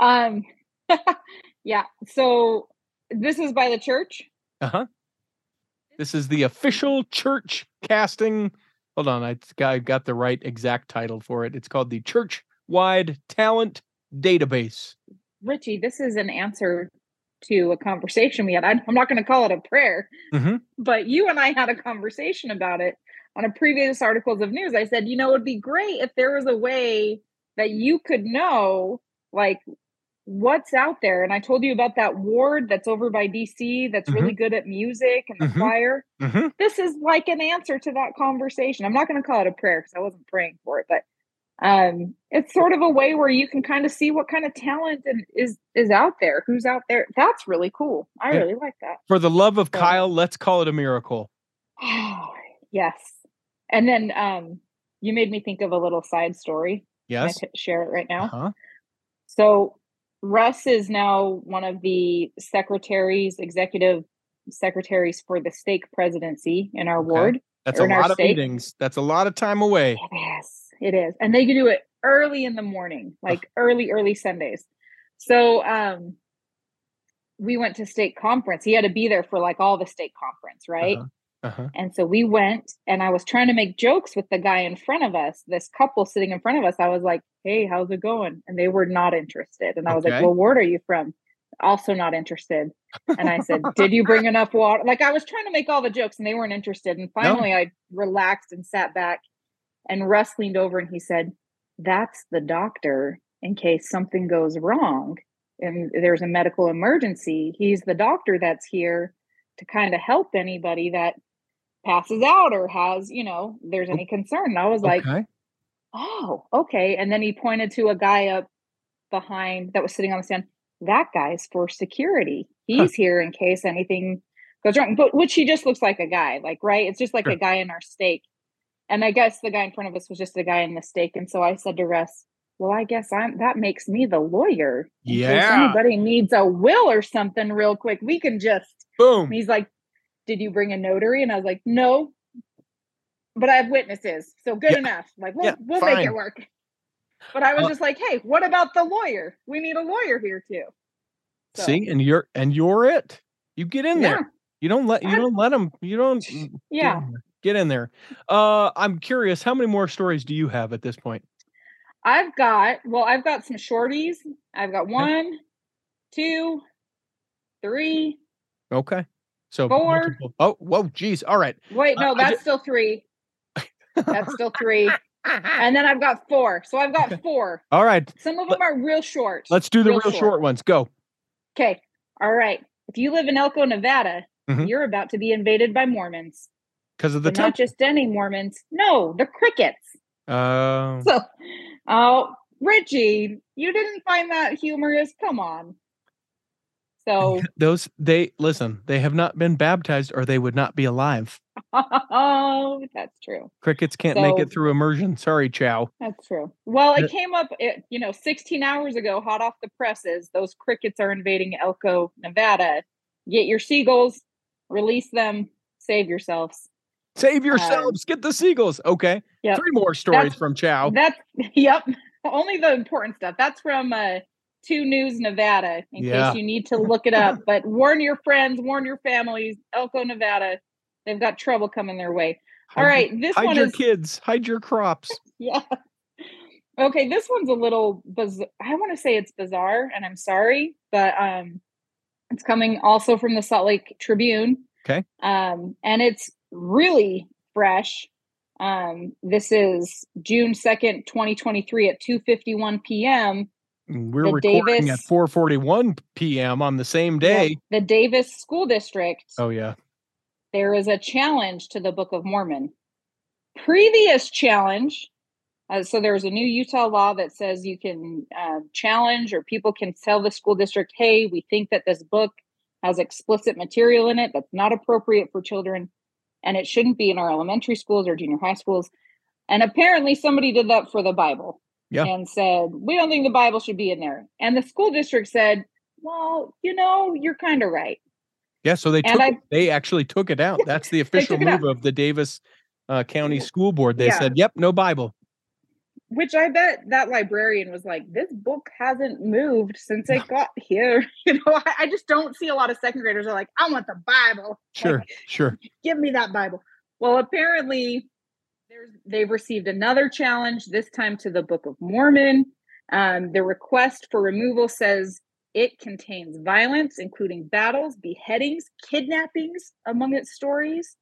Um yeah. So this is by the church. Uh-huh. This is the official church casting. Hold on, I I got the right exact title for it. It's called the Church Wide Talent Database. Richie, this is an answer to a conversation we had. I, I'm not going to call it a prayer, Mhm. but you and I had a conversation about it on a previous articles of news. I said, you know, it'd be great if there was a way that you could know, like, what's out there. And I told you about that ward that's over by DC that's really good at music and the Mhm. choir. Mhm. This is like an answer to that conversation. I'm not going to call it a prayer because I wasn't praying for it, but um it's sort of a way where you can kind of see what kind of talent and is is out there who's out there that's really cool i Yeah. really like that For the love of So- Kyle, let's call it a miracle. yes and then um you made me think of a little side story Yes. t- share it right now Uh-huh. so russ is now one of the secretaries executive secretaries for the stake presidency in our Okay. ward That's a lot of meetings. That's a lot of time away. Is. It is. And they can do it early in the morning, like early, early Sundays. So um we went to stake conference. He had to be there for like all the stake conference, right? Uh-huh. Uh-huh. And so we went and I was trying to make jokes with the guy in front of us, this couple sitting in front of us. I was like, Hey, how's it going? And they were not interested. And I was Okay. like, Well, ward are you from? Also not interested. And I said, Did you bring enough water? Like I was trying to make all the jokes and they weren't interested. And finally I relaxed and sat back and Russ leaned over and he said, That's the doctor in case something goes wrong and there's a medical emergency. He's the doctor that's here to kind of help anybody that passes out or has, you know, there's any concern. And I was like, okay. Oh, okay. And then he pointed to a guy up behind that was sitting on the stand. That guy's for security. He's here in case anything goes wrong. But which he just looks like a guy, like right? It's just like Sure. a guy in our stake. And I guess the guy in front of us was just a guy in the stake. And so I said to Russ, Well, I guess I'm that makes me the lawyer. Yeah. anybody needs a will or something real quick, we can just Boom. and he's like, Did you bring a notary? And I was like, No, but I have witnesses. So good Yeah. enough. Like, we'll, Yeah, we'll make it work. But I was just like, Hey, what about the lawyer? We need a lawyer here too. So, See, and you're and you're it. You get in yeah, there. You don't let you don't let them. You don't. yeah. Get in there. Uh, I'm curious. How many more stories do you have at this point? I've got, well, I've got some shorties. I've got one, two, three. Okay. So Four. multiple- Oh, whoa, geez. All right. Wait, Uh, no, I that's ju- still three. That's still three. And then I've got four. So I've got four. All right. Some of them are real short. Let's do the Real real, short. short. ones. Go. Okay. All right. If you live in Elko, Nevada, Mhm. you're about to be invaded by Mormons. Because of the But not just any Mormons. No, the crickets. Uh, So, oh, Richie, you didn't find that humorous? Come on. So, those they listen. They have not been baptized, or they would not be alive. oh, that's true. Crickets can't make it through immersion. Sorry, Chow. That's true. Well, it came up, it, you know, 16 hours ago, hot off the presses. Those crickets are invading Elko, Nevada. Get your seagulls, release them, save yourselves. Save yourselves. Get the seagulls. Okay. Um, Yep. Three more stories That's- from Chow. That's yep. Only the important stuff. That's from uh Two News Nevada, in Yeah. case you need to look it up. But warn your friends, warn your families. Elko, Nevada, they've got trouble coming their way. All Hide right, your- this hide one your is kids. Hide your crops. yeah. Okay, this one's a little biz- I want to say it's bizarre, and I'm sorry, but um, it's coming also from the Salt Lake Tribune. Okay. Um, and it's really fresh. Um, this is June 2nd, 2023 at 2:51 p.m. We're The recording Davis- at 4:41 p.m. on the same day. The Davis School District Oh yeah. there is a challenge to the Book of Mormon. Previous challenge, uh, so there's a new Utah law that says you can uh, challenge or people can tell the school district, hey, we think that this book has explicit material in it that's not appropriate for children and it shouldn't be in our elementary schools or junior high schools. And apparently somebody did that for the Bible Yeah. and said, we don't think the Bible should be in there. And the school district said, well, you know, you're kind of right. Yeah, so they took I- it, they actually took it out. That's the official it out. move of the Davis uh, County School Board. They Yeah. said, "Yep, no Bible." Which I bet that librarian was like, this book hasn't moved since it got here. You know, I, I just don't see a lot of second graders are like, I want the Bible. Sure, Like, sure. give me that Bible. Well, apparently there's they've received another challenge, this time to the Book of Mormon. Um, the request for removal says it contains violence, including battles, beheadings, kidnappings among its stories.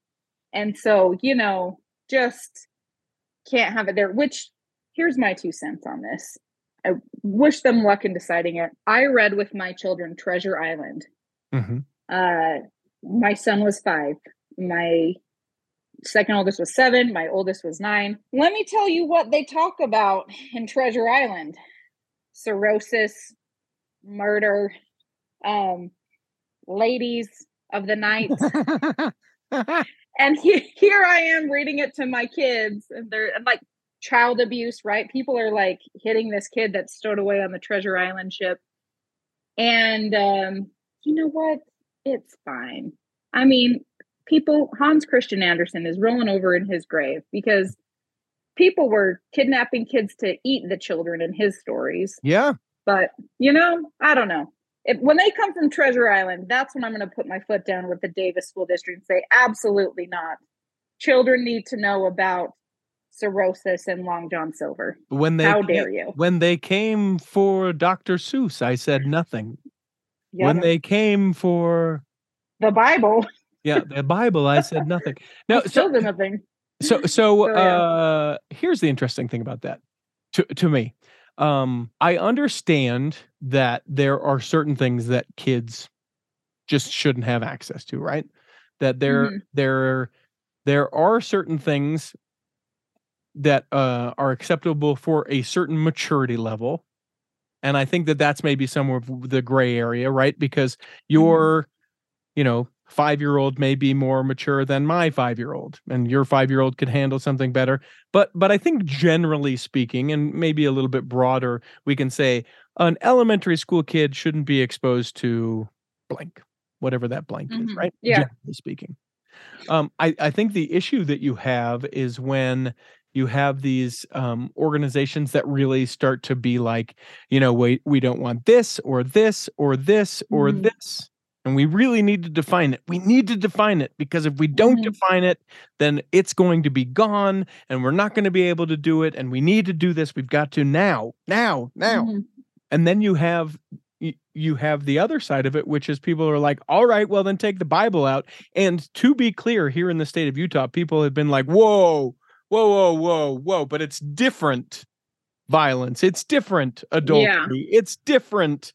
And so, you know, just can't have it there, which here's my two cents on this. I wish them luck in deciding it. I read with my children Treasure Island. hmm Uh, my son was five. My second oldest was seven. My oldest was nine. Let me tell you what they talk about in Treasure Island cirrhosis, murder, um, ladies of the night. and he, here I am reading it to my kids, and they're and like child abuse, right? People are like hitting this kid that's stowed away on the Treasure Island ship. And um, you know what? It's fine. I mean, people, Hans Christian Andersen is rolling over in his grave because people were kidnapping kids to eat the children in his stories. Yeah, But, you know, I don't know. If, when they come from Treasure Island, that's when I'm going to put my foot down with the Davis School District and say, absolutely not. Children need to know about cirrhosis and Long John Silver. when they How dare you? when they came for Dr. Seuss, I said nothing. Yeah, When they came for the Bible, yeah the Bible, I said nothing. No, so still nothing. so so So, yeah. uh here's the interesting thing about that to to me um i understand that there are certain things that kids just shouldn't have access to right that there Mhm. there there are certain things that uh are acceptable for a certain maturity level and i think that that's maybe somewhere of the gray area right? Because your you know five year old may be more mature than my five year old and your five year old could handle something better. But but i think generally speaking and maybe a little bit broader we can say an elementary school kid shouldn't be exposed to blank whatever that blank is Mhm. right? Yeah. generally speaking. Um i i think the issue that you have is when you have these um, organizations that really start to be like, you know, wait, we don't want this or this or this or Mhm. this. And we really need to define it. We need to define it because if we don't Mhm. define it, then it's going to be gone and we're not going to be able to do it. And we need to do this. We've got to now, now, now. Mhm. And then you have you have the other side of it, which is people are like, all right, well, then take the Bible out. And to be clear, here in the state of Utah, people have been like, whoa, whoa, whoa, whoa, whoa, but it's different violence. It's different adultery. It's different,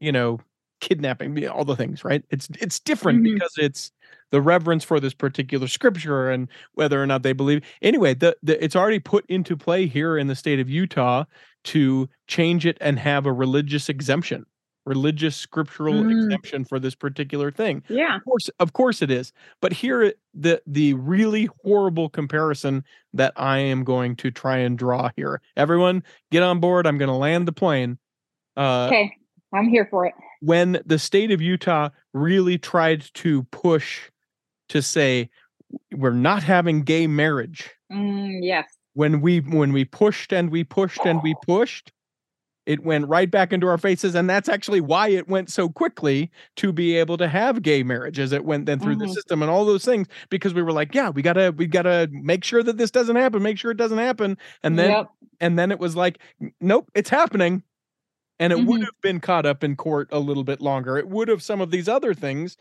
you know, kidnapping, yeah, all the things, right? It's it's different Mhm. because it's the reverence for this particular scripture and whether or not they believe. Anyway, the, the it's already put into play here in the state of Utah to change it and have a religious exemption, religious scriptural Mm. exemption for this particular thing Yeah. of course of course it is but here the the really horrible comparison that i am going to try and draw here everyone get on board i'm going to land the plane uh Okay. I'm here for it. when the state of utah really tried to push to say we're not having gay marriage Mm, yes. when we when we pushed and we pushed and we pushed it went right back into our faces and that's actually why it went so quickly to be able to have gay marriage as it went then through the Mhm. system and all those things because we were like yeah we gotta we gotta make sure that this doesn't happen make sure it doesn't happen and then Yep. and then it was like nope it's happening and it would Mhm. have been caught up in court a little bit longer it would have some of these other things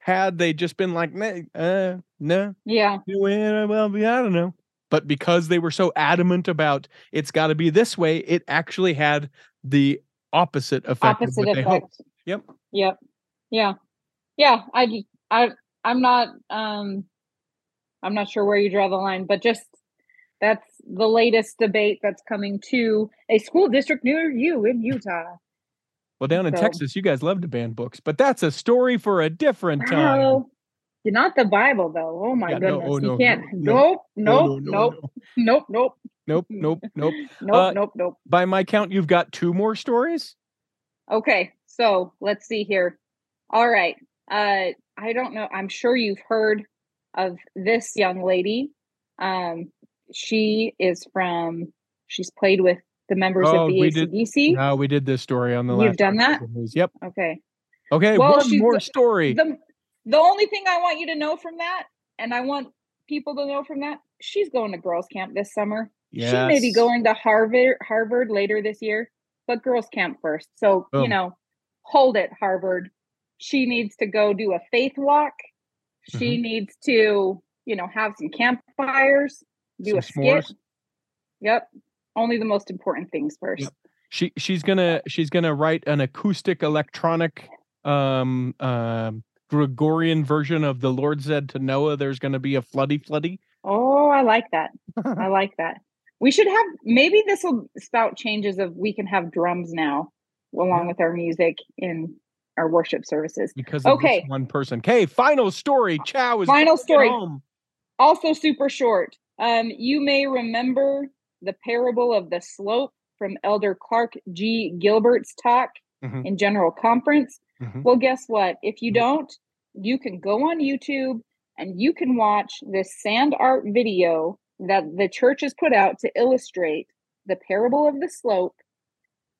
had they just been like nah, uh no Yeah. well, well, I don't know. But because they were so adamant about it's got to be this way, it actually had the opposite effect. of Opposite what they hoped. effect. Yep. Yep. Yeah. Yeah. I just I I'm not um I'm not sure where you draw the line, but just that's the latest debate that's coming to a school district near you in Utah. Well, down in So- Texas, you guys love to ban books, but that's a story for a different time. Wow. You're not the Bible though. Oh my Yeah, no, goodness. oh, no, you can't. no, nope. Nope. no, no, nope. no. Nope. Nope. Nope, nope, nope. Nope. Uh, nope. Nope. By my count, you've got two more stories. Okay, so let's see here. All right. Uh I don't know. I'm sure you've heard of this young lady. Um she is from she's played with the members Oh, of the ACDC. No, we did this story on the You've done that? Yep. Okay. Okay, Well, one more the- story. The the only thing I want you to know from that, and I want people to know from that, she's going to girls camp this summer. She may be going to Harvard Harvard later this year, but girls camp first. So, you know, hold it, Harvard. She needs to go do a faith walk. She Mm-hmm. needs to, you know, have some campfires, do Some a skit. Yep. Only the most important things first. Yep. She she's gonna she's gonna write an acoustic electronic um um Gregorian version of the Lord said to Noah, "There's gonna be a floody floody." Oh, I like that. I like that. We should have maybe this will spout changes of we can have drums now along with our music in our worship services. because Okay. one person. Okay, final story. Chow is Final story. home. Also super short. Um you may remember the parable of the slope from Elder Clark G. Gilbert's talk Mhm. in General Conference. Mhm. Well, guess what? If you Mhm. don't, you can go on YouTube and you can watch this sand art video that the church has put out to illustrate the parable of the slope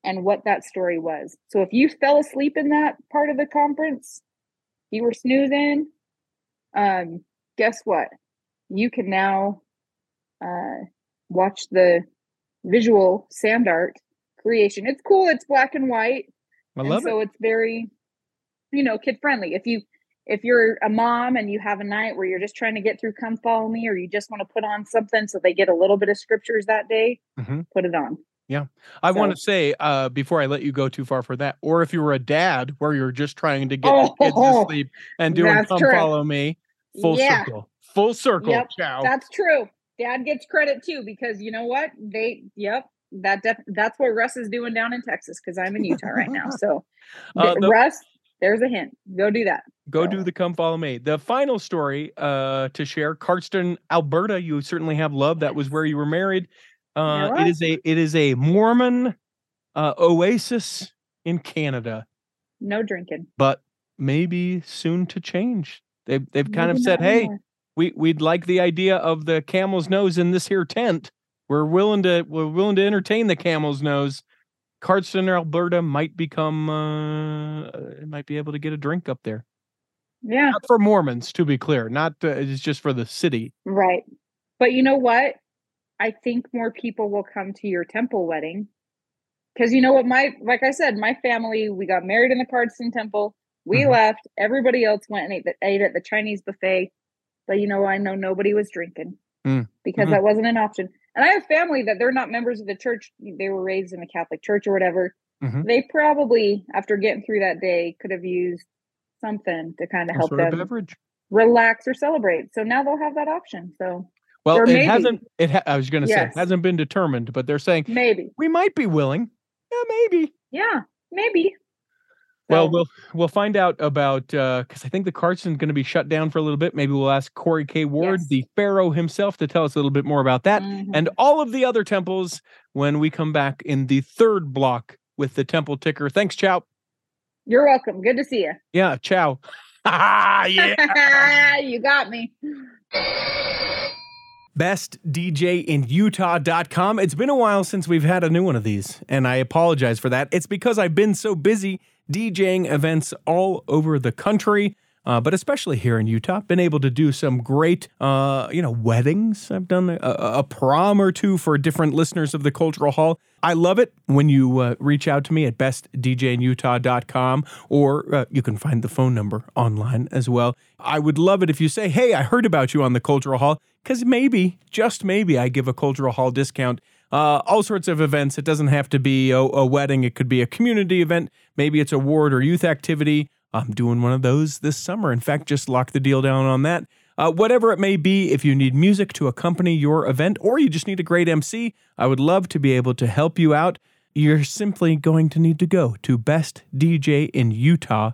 and what that story was. So if you fell asleep in that part of the conference, you were snoozing, um, guess what? You can now uh, watch the visual sand art creation. It's cool. It's black and white I and love so it. it's very you know kid friendly if you if you're a mom and you have a night where you're just trying to get through come follow me or you just want to put on something so they get a little bit of scriptures that day Mhm. put it on yeah I want to say uh, before I let you go too far for that, or if you were a dad where you're just trying to get the kids to Oh, sleep and doing "Come true. Follow Me," full Yeah. circle, full circle. Yep, Chow. that's true dad gets credit too because you know what they yep that def- that's what russ is doing down in texas because i'm in utah right now so Uh, the- russ there's a hint go do that Go do the come follow me. The final story uh, to share: Cardston, Alberta. You certainly have love. That was where you were married. Uh, There it is a it is a Mormon uh, oasis in Canada, no drinking but maybe soon to change. They've they've kind of said, "Hey, anymore. we we'd like the idea of the camel's nose in this here tent. We're willing to we're willing to entertain the camel's nose." Cardston, Alberta might become uh, might be able to get a drink up there yeah not for Mormons, to be clear. Not uh, it's just for the city. Right. But you know what? I think more people will come to your temple wedding. Because you know what? My, like I said, my family, we got married in the Cardston temple. We Mhm. left. Everybody else went and ate, the, ate at the Chinese buffet. But you know, I know nobody was drinking Mm. because Mhm. that wasn't an option. And I have family that they're not members of the church. They were raised in the Catholic church or whatever. Mhm. They probably, after getting through that day, could have used something to kind of help them beverage. relax or celebrate. So now they'll have that option. So Well, it maybe- hasn't. It ha- I was going to say Yes. it hasn't been determined, but they're saying maybe. we might be willing. Yeah, maybe. Yeah, maybe. Well, we'll we'll find out about because I think the Cardston's going to be shut down for a little bit. Maybe we'll ask Corey K. Ward, Yes. the Pharaoh himself, to tell us a little bit more about that mhm. and all of the other temples when we come back in the third block with the temple ticker. Thanks, Chow. you're welcome. Good to see you. Yeah, Chow. yeah. you got me. bestdjinutah.com. It's been a while since we've had a new one of these, and I apologize for that. It's because I've been so busy DJing events all over the country. uh, but especially here in Utah, been able to do some great, uh, you know, weddings. I've done a, a, prom or two for different listeners of the Cultural Hall. I love it when you uh, reach out to me at bestdjinutah.com or uh, you can find the phone number online as well. I would love it if you say, hey, I heard about you on the Cultural Hall, because maybe, just maybe, I give a Cultural Hall discount uh, all sorts of events. It doesn't have to be a, a, wedding, it could be a community event. Maybe it's a ward or youth activity. I'm doing one of those this summer. In fact, just lock the deal down on that. Uh, whatever it may be, if you need music to accompany your event or you just need a great MC, I would love to be able to help you out. You're simply going to need to go to bestdjinutah.com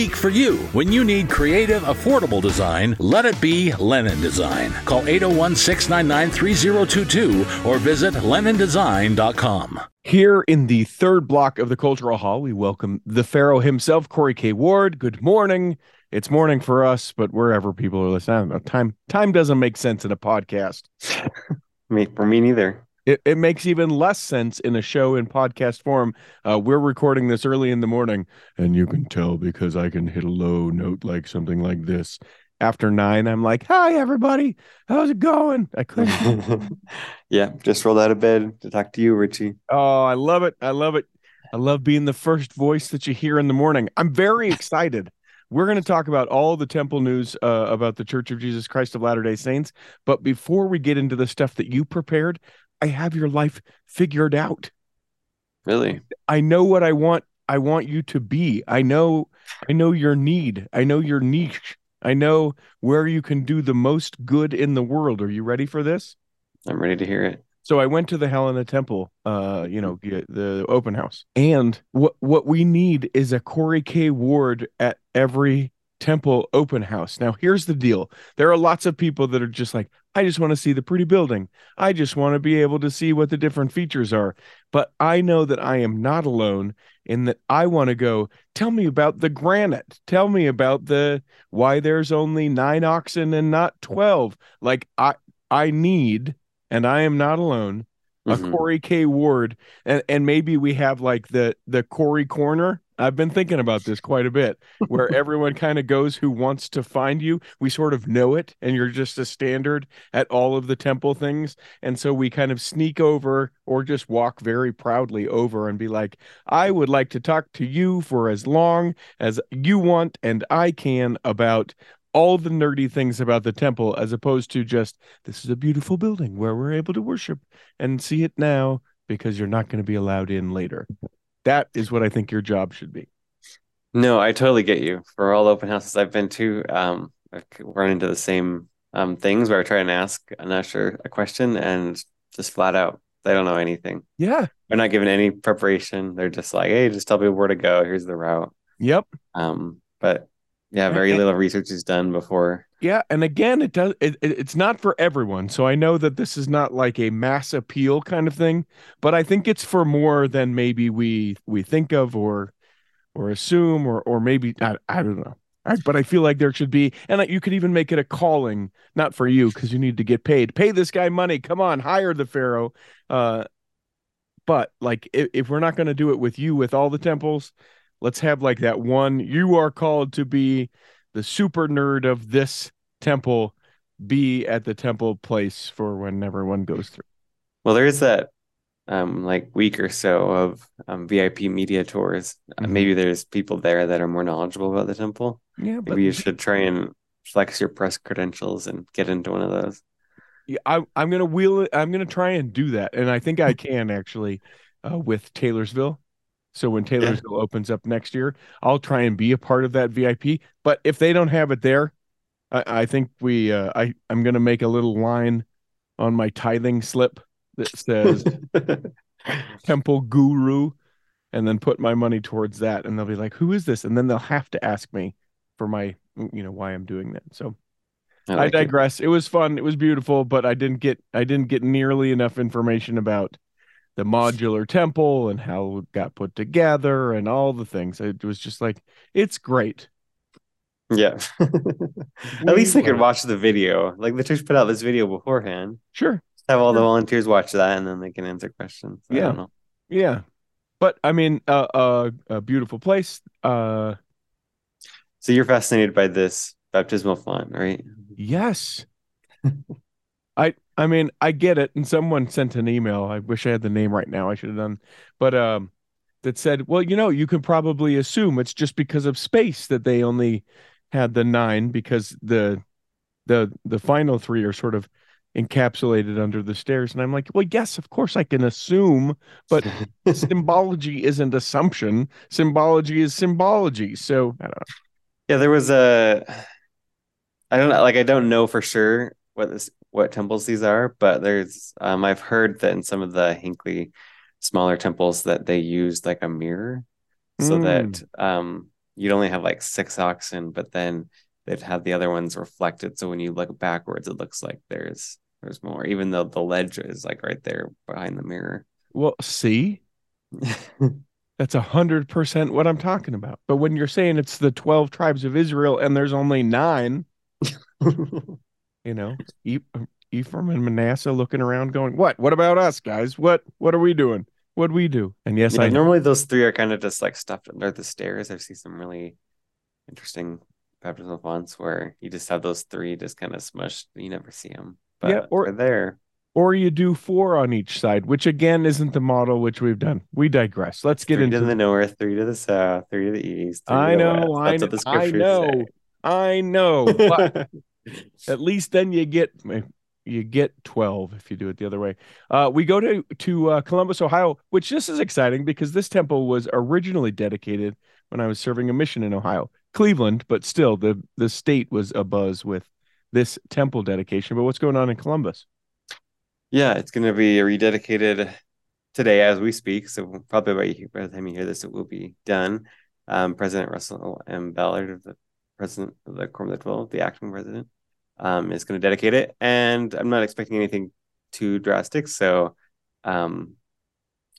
unique for you. When you need creative, affordable design, let it be Lennon Design. Call 801 699 3022 or visit LennonDesign.com. Here in the third block of the Cultural Hall, we welcome the Pharaoh himself, Corey K. Ward. Good morning. It's morning for us, but wherever people are listening, time time doesn't make sense in a podcast. me for me neither it, it makes even less sense in a show in podcast form. Uh, we're recording this early in the morning, and you can tell because I can hit a low note like something like this. After nine, I'm like, "Hi, everybody. How's it going?" I couldn't. yeah, just rolled out of bed to talk to you, Richie. Oh, I love it. I love it. I love being the first voice that you hear in the morning. I'm very excited. We're going to talk about all the temple news uh, about the Church of Jesus Christ of Latter day Saints. But before we get into the stuff that you prepared, I have your life figured out. Really? I know what I want I want you to be. I know I know your need. I know your niche. I know where you can do the most good in the world. Are you ready for this? I'm ready to hear it. So I went to the Helena Temple, uh, you know, the open house, and what what we need is a Corey K. Ward at every temple open house. Now, here's the deal: there are lots of people that are just like, I just want to see the pretty building. I just want to be able to see what the different features are. But I know that I am not alone in that I want to go, tell me about the granite. Tell me about the why there's only 9 oxen and not 12. Like I I need and I am not alone a mm-hmm. Corey K Ward and and maybe we have like the the Corey corner I've been thinking about this quite a bit, where everyone kind of goes who wants to find you. We sort of know it, and you're just a standard at all of the temple things. And so we kind of sneak over or just walk very proudly over and be like, I would like to talk to you for as long as you want and I can about all the nerdy things about the temple, as opposed to just, this is a beautiful building where we're able to worship and see it now because you're not going to be allowed in later. That is what I think your job should be. No, I totally get you. For all open houses I've been to, um, I've run into the same um, things where I try and ask an usher a question and just flat out they don't know anything. Yeah, they're not given any preparation. They're just like, hey, just tell me where to go. Here's the route. Yep. Um, but yeah, very little research is done before. Yeah, and again, it does. It, it, it's not for everyone. So I know that this is not like a mass appeal kind of thing, but I think it's for more than maybe we we think of or or assume or or maybe I, I don't know. I, but I feel like there should be, and you could even make it a calling, not for you because you need to get paid. Pay this guy money. Come on, hire the pharaoh. Uh, but like, if, if we're not going to do it with you with all the temples, let's have like that one you are called to be the super nerd of this temple. Be at the temple place for when everyone goes through. Well there's that um like week or so of um, vip media tours. Uh, mm-hmm. uh, maybe there's people there that are more knowledgeable about the temple. Yeah but maybe you should try and flex your press credentials and get into one of those. Yeah I, i'm gonna wheel it i'm gonna try and do that and i think i can actually uh, with taylorsville so when Taylorsville yeah. opens up next year, I'll try and be a part of that VIP. But if they don't have it there, I, I think we uh, I I'm gonna make a little line on my tithing slip that says Temple Guru, and then put my money towards that. And they'll be like, "Who is this?" And then they'll have to ask me for my you know why I'm doing that. So I I like it. digress. It was fun. It was beautiful, but I didn't get I didn't get nearly enough information about the modular temple and how it got put together and all the things. It was just like it's great. Yeah. At least they could watch the video. Like the church put out this video beforehand. Sure. Have all the volunteers watch that and then they can answer questions. I Yeah. don't know. Yeah. But I mean, uh, uh, a beautiful place. Uh, So you're fascinated by this baptismal font, right? yes. I I mean, I get it. And someone sent an email. I wish I had the name right now. I should have done, but um, that said, well, you know, you can probably assume it's just because of space that they only had the nine because the the the final three are sort of encapsulated under the stairs. And I'm like, well, yes, of course I can assume, but symbology isn't assumption. Symbology is symbology. So I don't know. Yeah, there was a I don't know, like I don't know for sure what this what temples these are, but there's um I've heard that in some of the Hinckley smaller temples that they used like a mirror so that um you'd only have like six oxen, but then they'd have the other ones reflected. So when you look backwards, it looks like there's there's more, even though the ledge is like right there behind the mirror. Well, see, that's a hundred percent what I'm talking about. But when you're saying it's the twelve tribes of Israel and there's only nine, you know, E- Ephraim and Manasseh looking around, going, "What? What about us, guys? What? What are we doing? What do we do?" And yes, Yeah, I normally those three are kind of just like stuffed under the stairs. I've seen some really interesting baptismal fonts where you just have those three just kind of smushed. You never see them, but Yeah, or- there. Or you do four on each side, which again isn't the model which we've done. We digress. Let's get three into to the north, three to the south, three to the east. Three I to the know. I That's what the know, I know, I know. at least then you get you get 12 if you do it the other way uh we go to to uh, columbus ohio which this is exciting because this temple was originally dedicated when i was serving a mission in ohio cleveland but still the the state was abuzz with this temple dedication but what's going on in columbus Yeah, it's going to be rededicated today as we speak. So probably by, by the time you hear this, it will be done. Um, President Russell M. Ballard, of the Quorum of the Twelve, the acting president, um, is going to dedicate it. And I'm not expecting anything too drastic. So um,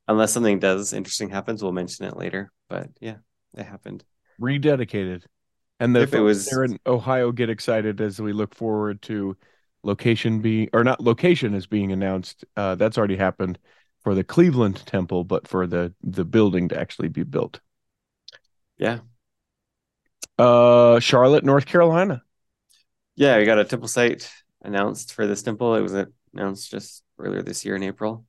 unless something does interesting happens, we'll mention it later. But yeah, it happened. rededicated and the If it was- there in ohio get excited as we look forward to location being or not location is being announced uh that's already happened for the cleveland temple but for the the building to actually be built Yeah. Uh charlotte north carolina Yeah, we got a temple site announced for this temple. It was announced just earlier this year in April.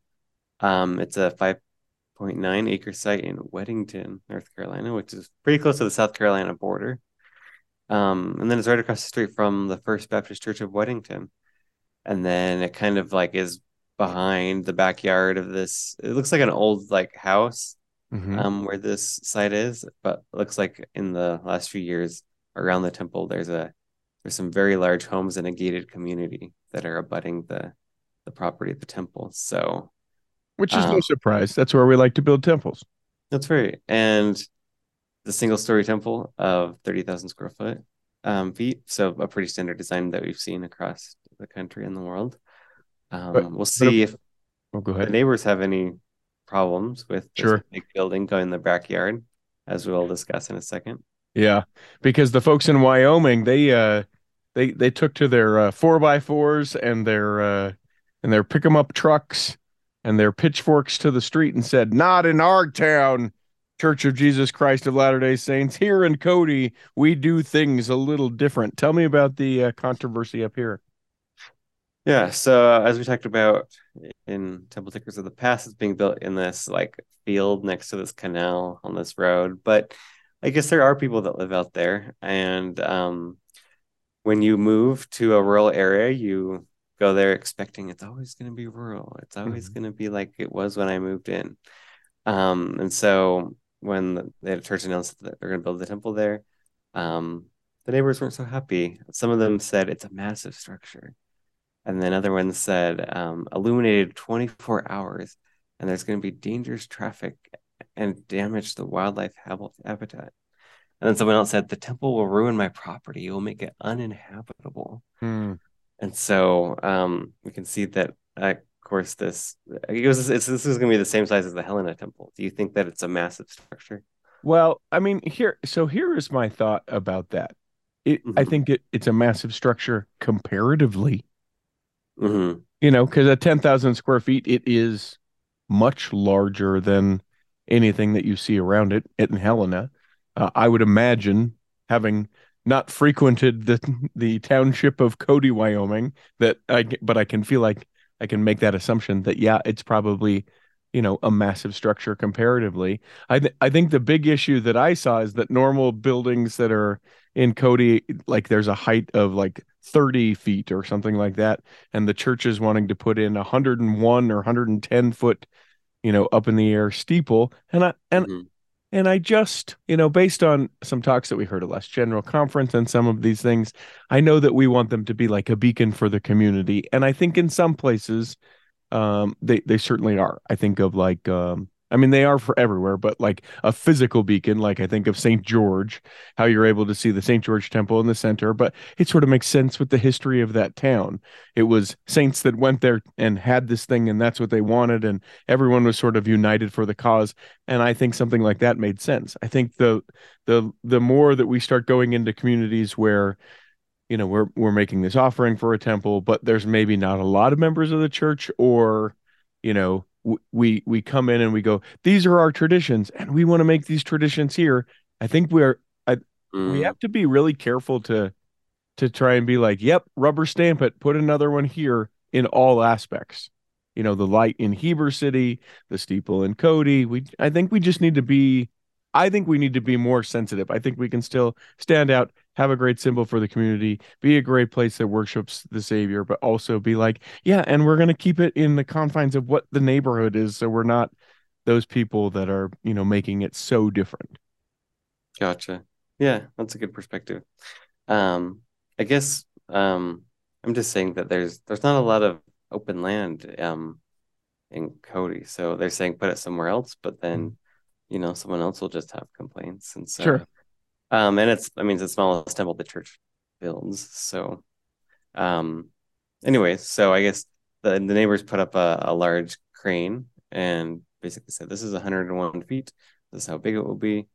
Um, it's a 5.9 acre site in Weddington, North Carolina, which is pretty close to the South Carolina border. Um, and then it's right across the street from the First Baptist Church of Weddington. And then it kind of like is behind the backyard of this. It looks like an old like house Mhm. um where this site is, but it looks like in the last few years around the temple there's a there's some very large homes in a gated community that are abutting the the property of the temple. So which is no Um, surprise that's where we like to build temples that's right. And the single story temple of 30,000 square foot um, feet. So a pretty standard design that we've seen across the country and the world. Um, But- we'll see if oh go the neighbors have any problems with this Sure. big building going in the backyard, as we'll discuss in a second. Yeah, because the folks in Wyoming, they uh they they took to their uh, four by fours and their uh and their pick 'em up trucks and their pitchforks to the street and said, "Not in our town, Church of Jesus Christ of Latter Day Saints. Here in Cody, we do things a little different." Tell me about the uh, controversy up here. Yeah, so uh, as we talked about in Temple Tickers of the Past, it's being built in this like field next to this canal on this road. But I guess there are people that live out there, and um, when you move to a rural area, you go there expecting it's always going to be rural. It's always Mhm. going to be like it was when I moved in. Um, and so when the, the church announced that they're going to build the temple there, um, the neighbors weren't so happy. Some of them said it's a massive structure. And then another one said um, illuminated 24 hours, and there's going to be dangerous traffic and damage the wildlife habitat. And then someone else said, The temple will ruin my property, it will make it uninhabitable. Hmm. And so um, we can see that, uh, of course, this it was, it's, this is going to be the same size as the Helena Temple. Do you think that it's a massive structure? Well, I mean, here, so here is my thought about that. It, I Mhm. think it, it's a massive structure comparatively, hmm you know, because at 10,000 square feet, it is much larger than anything that you see around it in Helena. Uh, I would imagine, having not frequented the the township of Cody, Wyoming, that I, but I can feel like I can make that assumption that yeah, it's probably, you know, a massive structure comparatively. I th- I think the big issue that I saw is that normal buildings that are in Cody, like there's a height of like 30 feet or something like that, and the church is wanting to put in a 101 or 110 foot, you know, up in the air steeple, and I and Mhm. and I just, you know, based on some talks that we heard at last general conference and some of these things, I know that we want them to be like a beacon for the community. And I think in some places, um, they they certainly are. I think of like um I mean they are for everywhere, but like a physical beacon, like I think of St. George, how you're able to see the St. George Temple in the center, but it sort of makes sense with the history of that town. It was saints that went there and had this thing and that's what they wanted and everyone was sort of united for the cause and I think something like that made sense. I think the the the more that we start going into communities where you know we're we're making this offering for a temple but there's maybe not a lot of members of the church or you know we we come in and we go these are our traditions and we want to make these traditions here. I think we're I, we Mm. have to be really careful to to try and be like yep rubber stamp it put another one here in all aspects. You know the light in heber city the steeple in cody we i think we just need to be i think we need to be more sensitive. I think we can still stand out have a great symbol for the community be a great place that worships the savior but also be like yeah and we're going to keep it in the confines of what the neighborhood is so we're not those people that are you know making it so different Gotcha. Yeah, that's a good perspective. Um, I guess um, I'm just saying that there's there's not a lot of open land um in Cody, so they're saying put it somewhere else, but then you know someone else will just have complaints, and so Sure. Um, and it's I mean it's the smallest temple the church builds, so um, anyways, so I guess the the neighbors put up a, a large crane and basically said this is 101 feet, this is how big it will be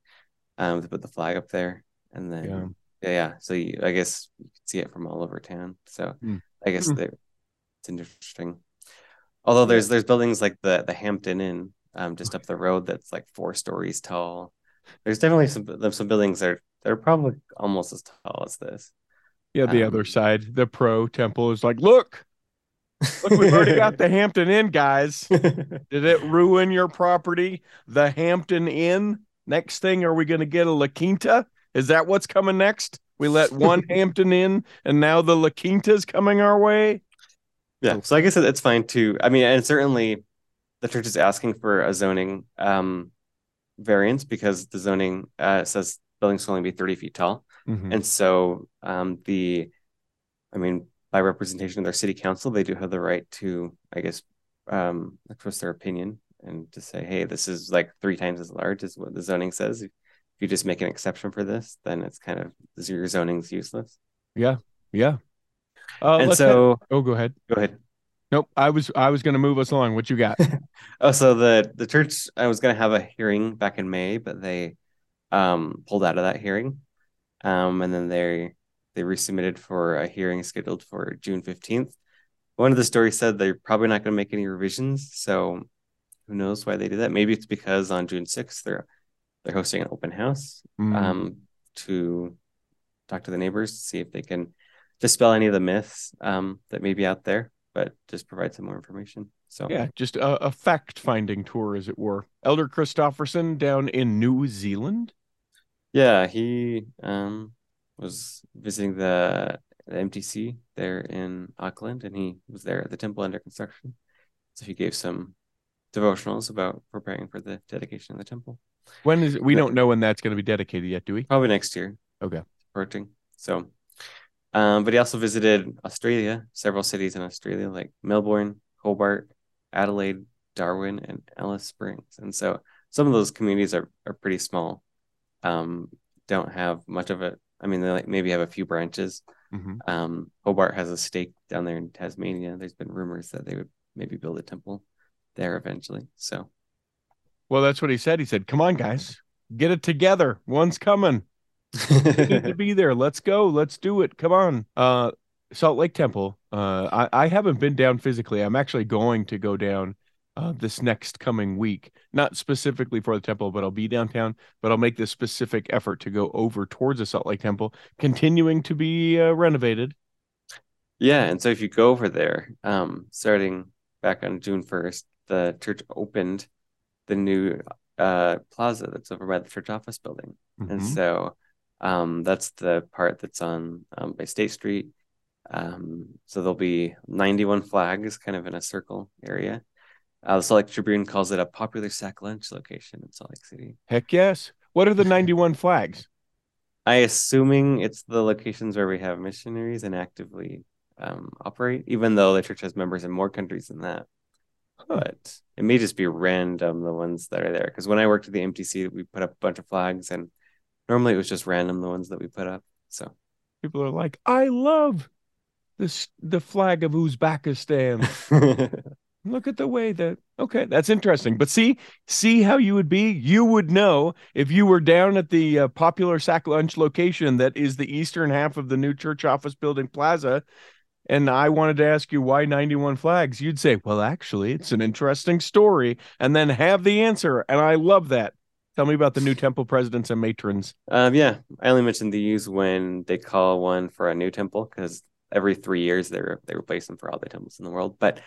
um, to put the flag up there, and then Yeah. yeah, yeah. So you, I guess you can see it from all over town. So Hmm. I guess they it's interesting. Although there's there's buildings like the the Hampton Inn um, just up the road that's like four stories tall. There's definitely some some buildings that are they're probably almost as tall as this. yeah the Um, other side the pro temple is like look look we've already got the hampton inn guys Did it ruin your property? The Hampton Inn? Next thing, are we going to get a La Quinta? Is that what's coming next? We let one Hampton Inn, and now the La Quinta's coming our way. Yeah, so I guess it- it's fine too. I mean, and certainly the church is asking for a zoning um variance because the zoning uh says buildings can only be 30 feet tall. Mhm. And so um the I mean by representation of their city council, they do have the right to, I guess, um express their opinion and to say, hey, this is like three times as large as what the zoning says. If you just make an exception for this, then it's kind of your zoning's useless. Yeah. Yeah. Uh, and so head- oh, go ahead. go ahead. Nope. I was I was going to move us along. What you got? Oh, so the the church I was gonna have a hearing back in May, but they um pulled out of that hearing. Um and then they they resubmitted for a hearing scheduled for June 15th. One of the stories said they're probably not gonna make any revisions, so who knows why they did that? Maybe it's because on June 6th they're they're hosting an open house Mm, um to talk to the neighbors to see if they can dispel any of the myths um that may be out there, but just provide some more information. So yeah, just a, a fact finding tour, as it were. Elder Christofferson down in New Zealand. Yeah, he um was visiting the, the MTC there in Auckland, and he was there at the temple under construction. So he gave some devotionals about preparing for the dedication of the temple. When is we Yeah. don't know when that's going to be dedicated yet, do we? Probably next year. Okay. Approaching. So, um, but he also visited Australia, several cities in Australia like Melbourne, Hobart, Adelaide, Darwin, and Alice Springs. And so some of those communities are are pretty small. Um, don't have much of it. I mean, they like maybe have a few branches. Mhm. Um, Hobart has a stake down there in Tasmania. There's been rumors that they would maybe build a temple there eventually. So Well, that's what he said. He said, "Come on, guys, get it together. One's coming. Need to be there. Let's go. Let's do it. Come on." Uh, Salt Lake Temple. Uh, I I haven't been down physically. I'm actually going to go down uh, this next coming week. Not specifically for the temple, but I'll be downtown. But I'll make this specific effort to go over towards the Salt Lake Temple, continuing to be uh, renovated. Yeah, and so if you go over there, um, starting back on June 1st, the church opened the new uh plaza that's over by the church office building. And Mhm. so um that's the part that's on um by State Street. Um so there'll be 91 flags kind of in a circle area. Uh, the Salt Lake Tribune calls it a popular sack lunch location in Salt Lake City. Heck yes. What are the 91 flags? I assuming it's the locations where we have missionaries and actively um, operate, even though the church has members in more countries than that. But it may just be random the ones that are there. Because when I worked at the MTC, we put up a bunch of flags, and normally it was just random the ones that we put up. So People are like, I love this the flag of Uzbekistan. Look at the way that okay, that's interesting. But see, see how you would be. You would know if you were down at the uh, popular sack lunch location that is the eastern half of the new church office building plaza. And I wanted to ask you why 91 flags. You'd say, well, actually, it's an interesting story, and then have the answer. And I love that. Tell me about the new temple presidents and matrons. um, yeah, I only mentioned these when they call one for a new temple because every three years they they replace them for all the temples in the world. But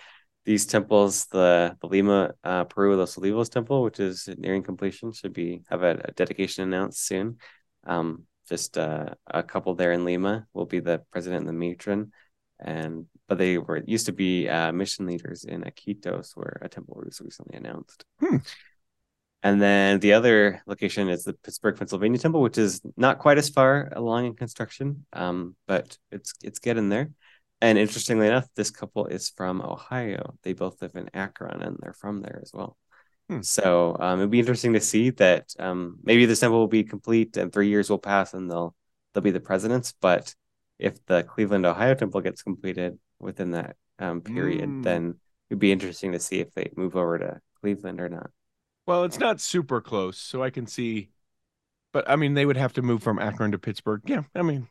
these temples, the the Lima uh, Peru Los Olivos temple, which is nearing completion, should be have a, a dedication announced soon. Um, just uh, a couple there in Lima will be the president and the matron, and but they were used to be uh, mission leaders in Iquitos, where a temple was recently announced. Hmm. And then the other location is the Pittsburgh, Pennsylvania temple, which is not quite as far along in construction, um, but it's it's getting there. And interestingly enough, this couple is from Ohio. They both live in Akron, and they're from there as well. Hmm. So um, it'd be interesting to see that um, maybe this temple will be complete, and three years will pass, and they'll they'll be the presidents. But if the Cleveland, Ohio temple gets completed within that um, period, Mm. then it'd be interesting to see if they move over to Cleveland or not. Well, it's not super close, so I can see. But I mean, they would have to move from Akron to Pittsburgh. Yeah, I mean,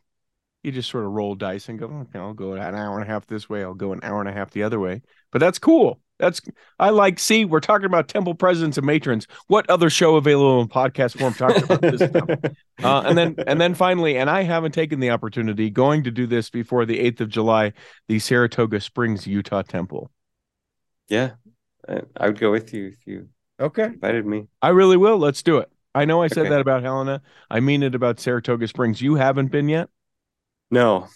you just sort of roll dice and go, okay, I'll go an hour and a half this way. I'll go an hour and a half the other way. But that's cool. That's I like. See, we're talking about temple presidents and matrons. What other show available in podcast form talking about this stuff? Uh, and then and then finally, and I haven't taken the opportunity going to do this before the eighth of July, the Saratoga Springs, Utah Temple. yeah, I, I would go with you if you Okay. invited me. I really will. Let's do it. I know I said Okay. that about Helena. I mean it about Saratoga Springs. You haven't been yet? No,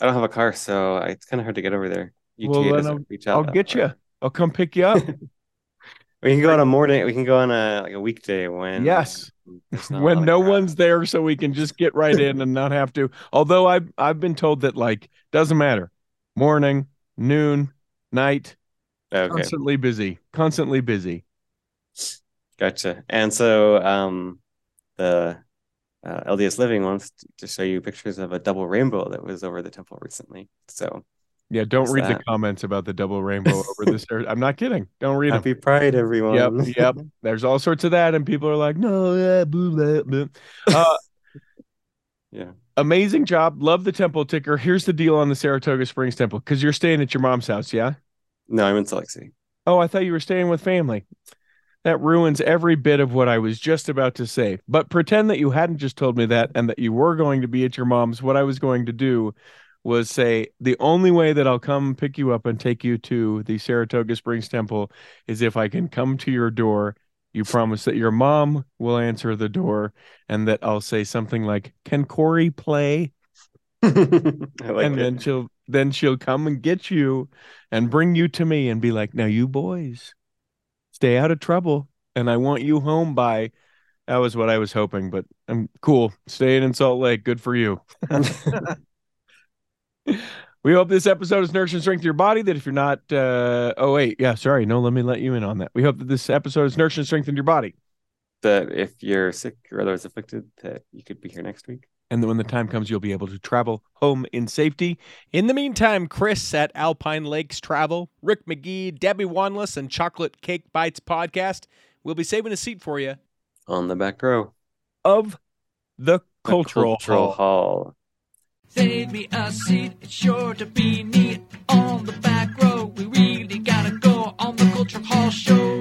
I don't have a car, so it's kind of hard to get over there. UTA Well, doesn't I'll- reach I'll get far. you. I'll come pick you up We can go on a morning. We can go on a like a weekday when Yes. there's not a when no crowd. one's there so we can just get right in and not have to. Although I've I've been told that like doesn't matter. Morning, noon, night, Okay, constantly busy. Constantly busy. Gotcha. And so, um, the uh, LDS Living wants to show you pictures of a double rainbow that was over the temple recently. So Yeah, don't read the comments about the double rainbow over this. I'm not kidding. Don't read them. happy Pride, everyone. Yep, yep. There's all sorts of that, and people are like, no, yeah, boo, blah, blah. Uh, Yeah. amazing job. Love the temple ticker. Here's the deal on the Saratoga Springs temple because you're staying at your mom's house, yeah? No, I'm in Salt Lake City. Oh, I thought you were staying with family. That ruins every bit of what I was just about to say. But pretend that you hadn't just told me that and that you were going to be at your mom's. What I was going to do was say the only way that I'll come pick you up and take you to the Saratoga Springs Temple is if I can come to your door. You promise that your mom will answer the door and that I'll say something like, Can Corey play? Like and it. then she'll then she'll come and get you and bring you to me and be like, "Now you boys, stay out of trouble, and I want you home by." That was what I was hoping, but I'm cool. Staying in Salt Lake, good for you. We hope this episode is nourishing strength to your body. That if you're not, uh, oh wait, yeah, sorry, no, let me let you in on that. We hope that this episode is nourishing strength in your body. that if you're sick or otherwise afflicted, that you could be here next week. And then when the time comes, you'll be able to travel home in safety. In the meantime, Chris at Alpine Lakes Travel, Rick McGee, Debbie Wanless, and Chocolate Cake Bites podcast will be saving a seat for you On the back row. of the The Cultural, Hall. Hall. Save me a seat, it's sure to be neat on the back row. We really gotta go on the Cultural Hall show.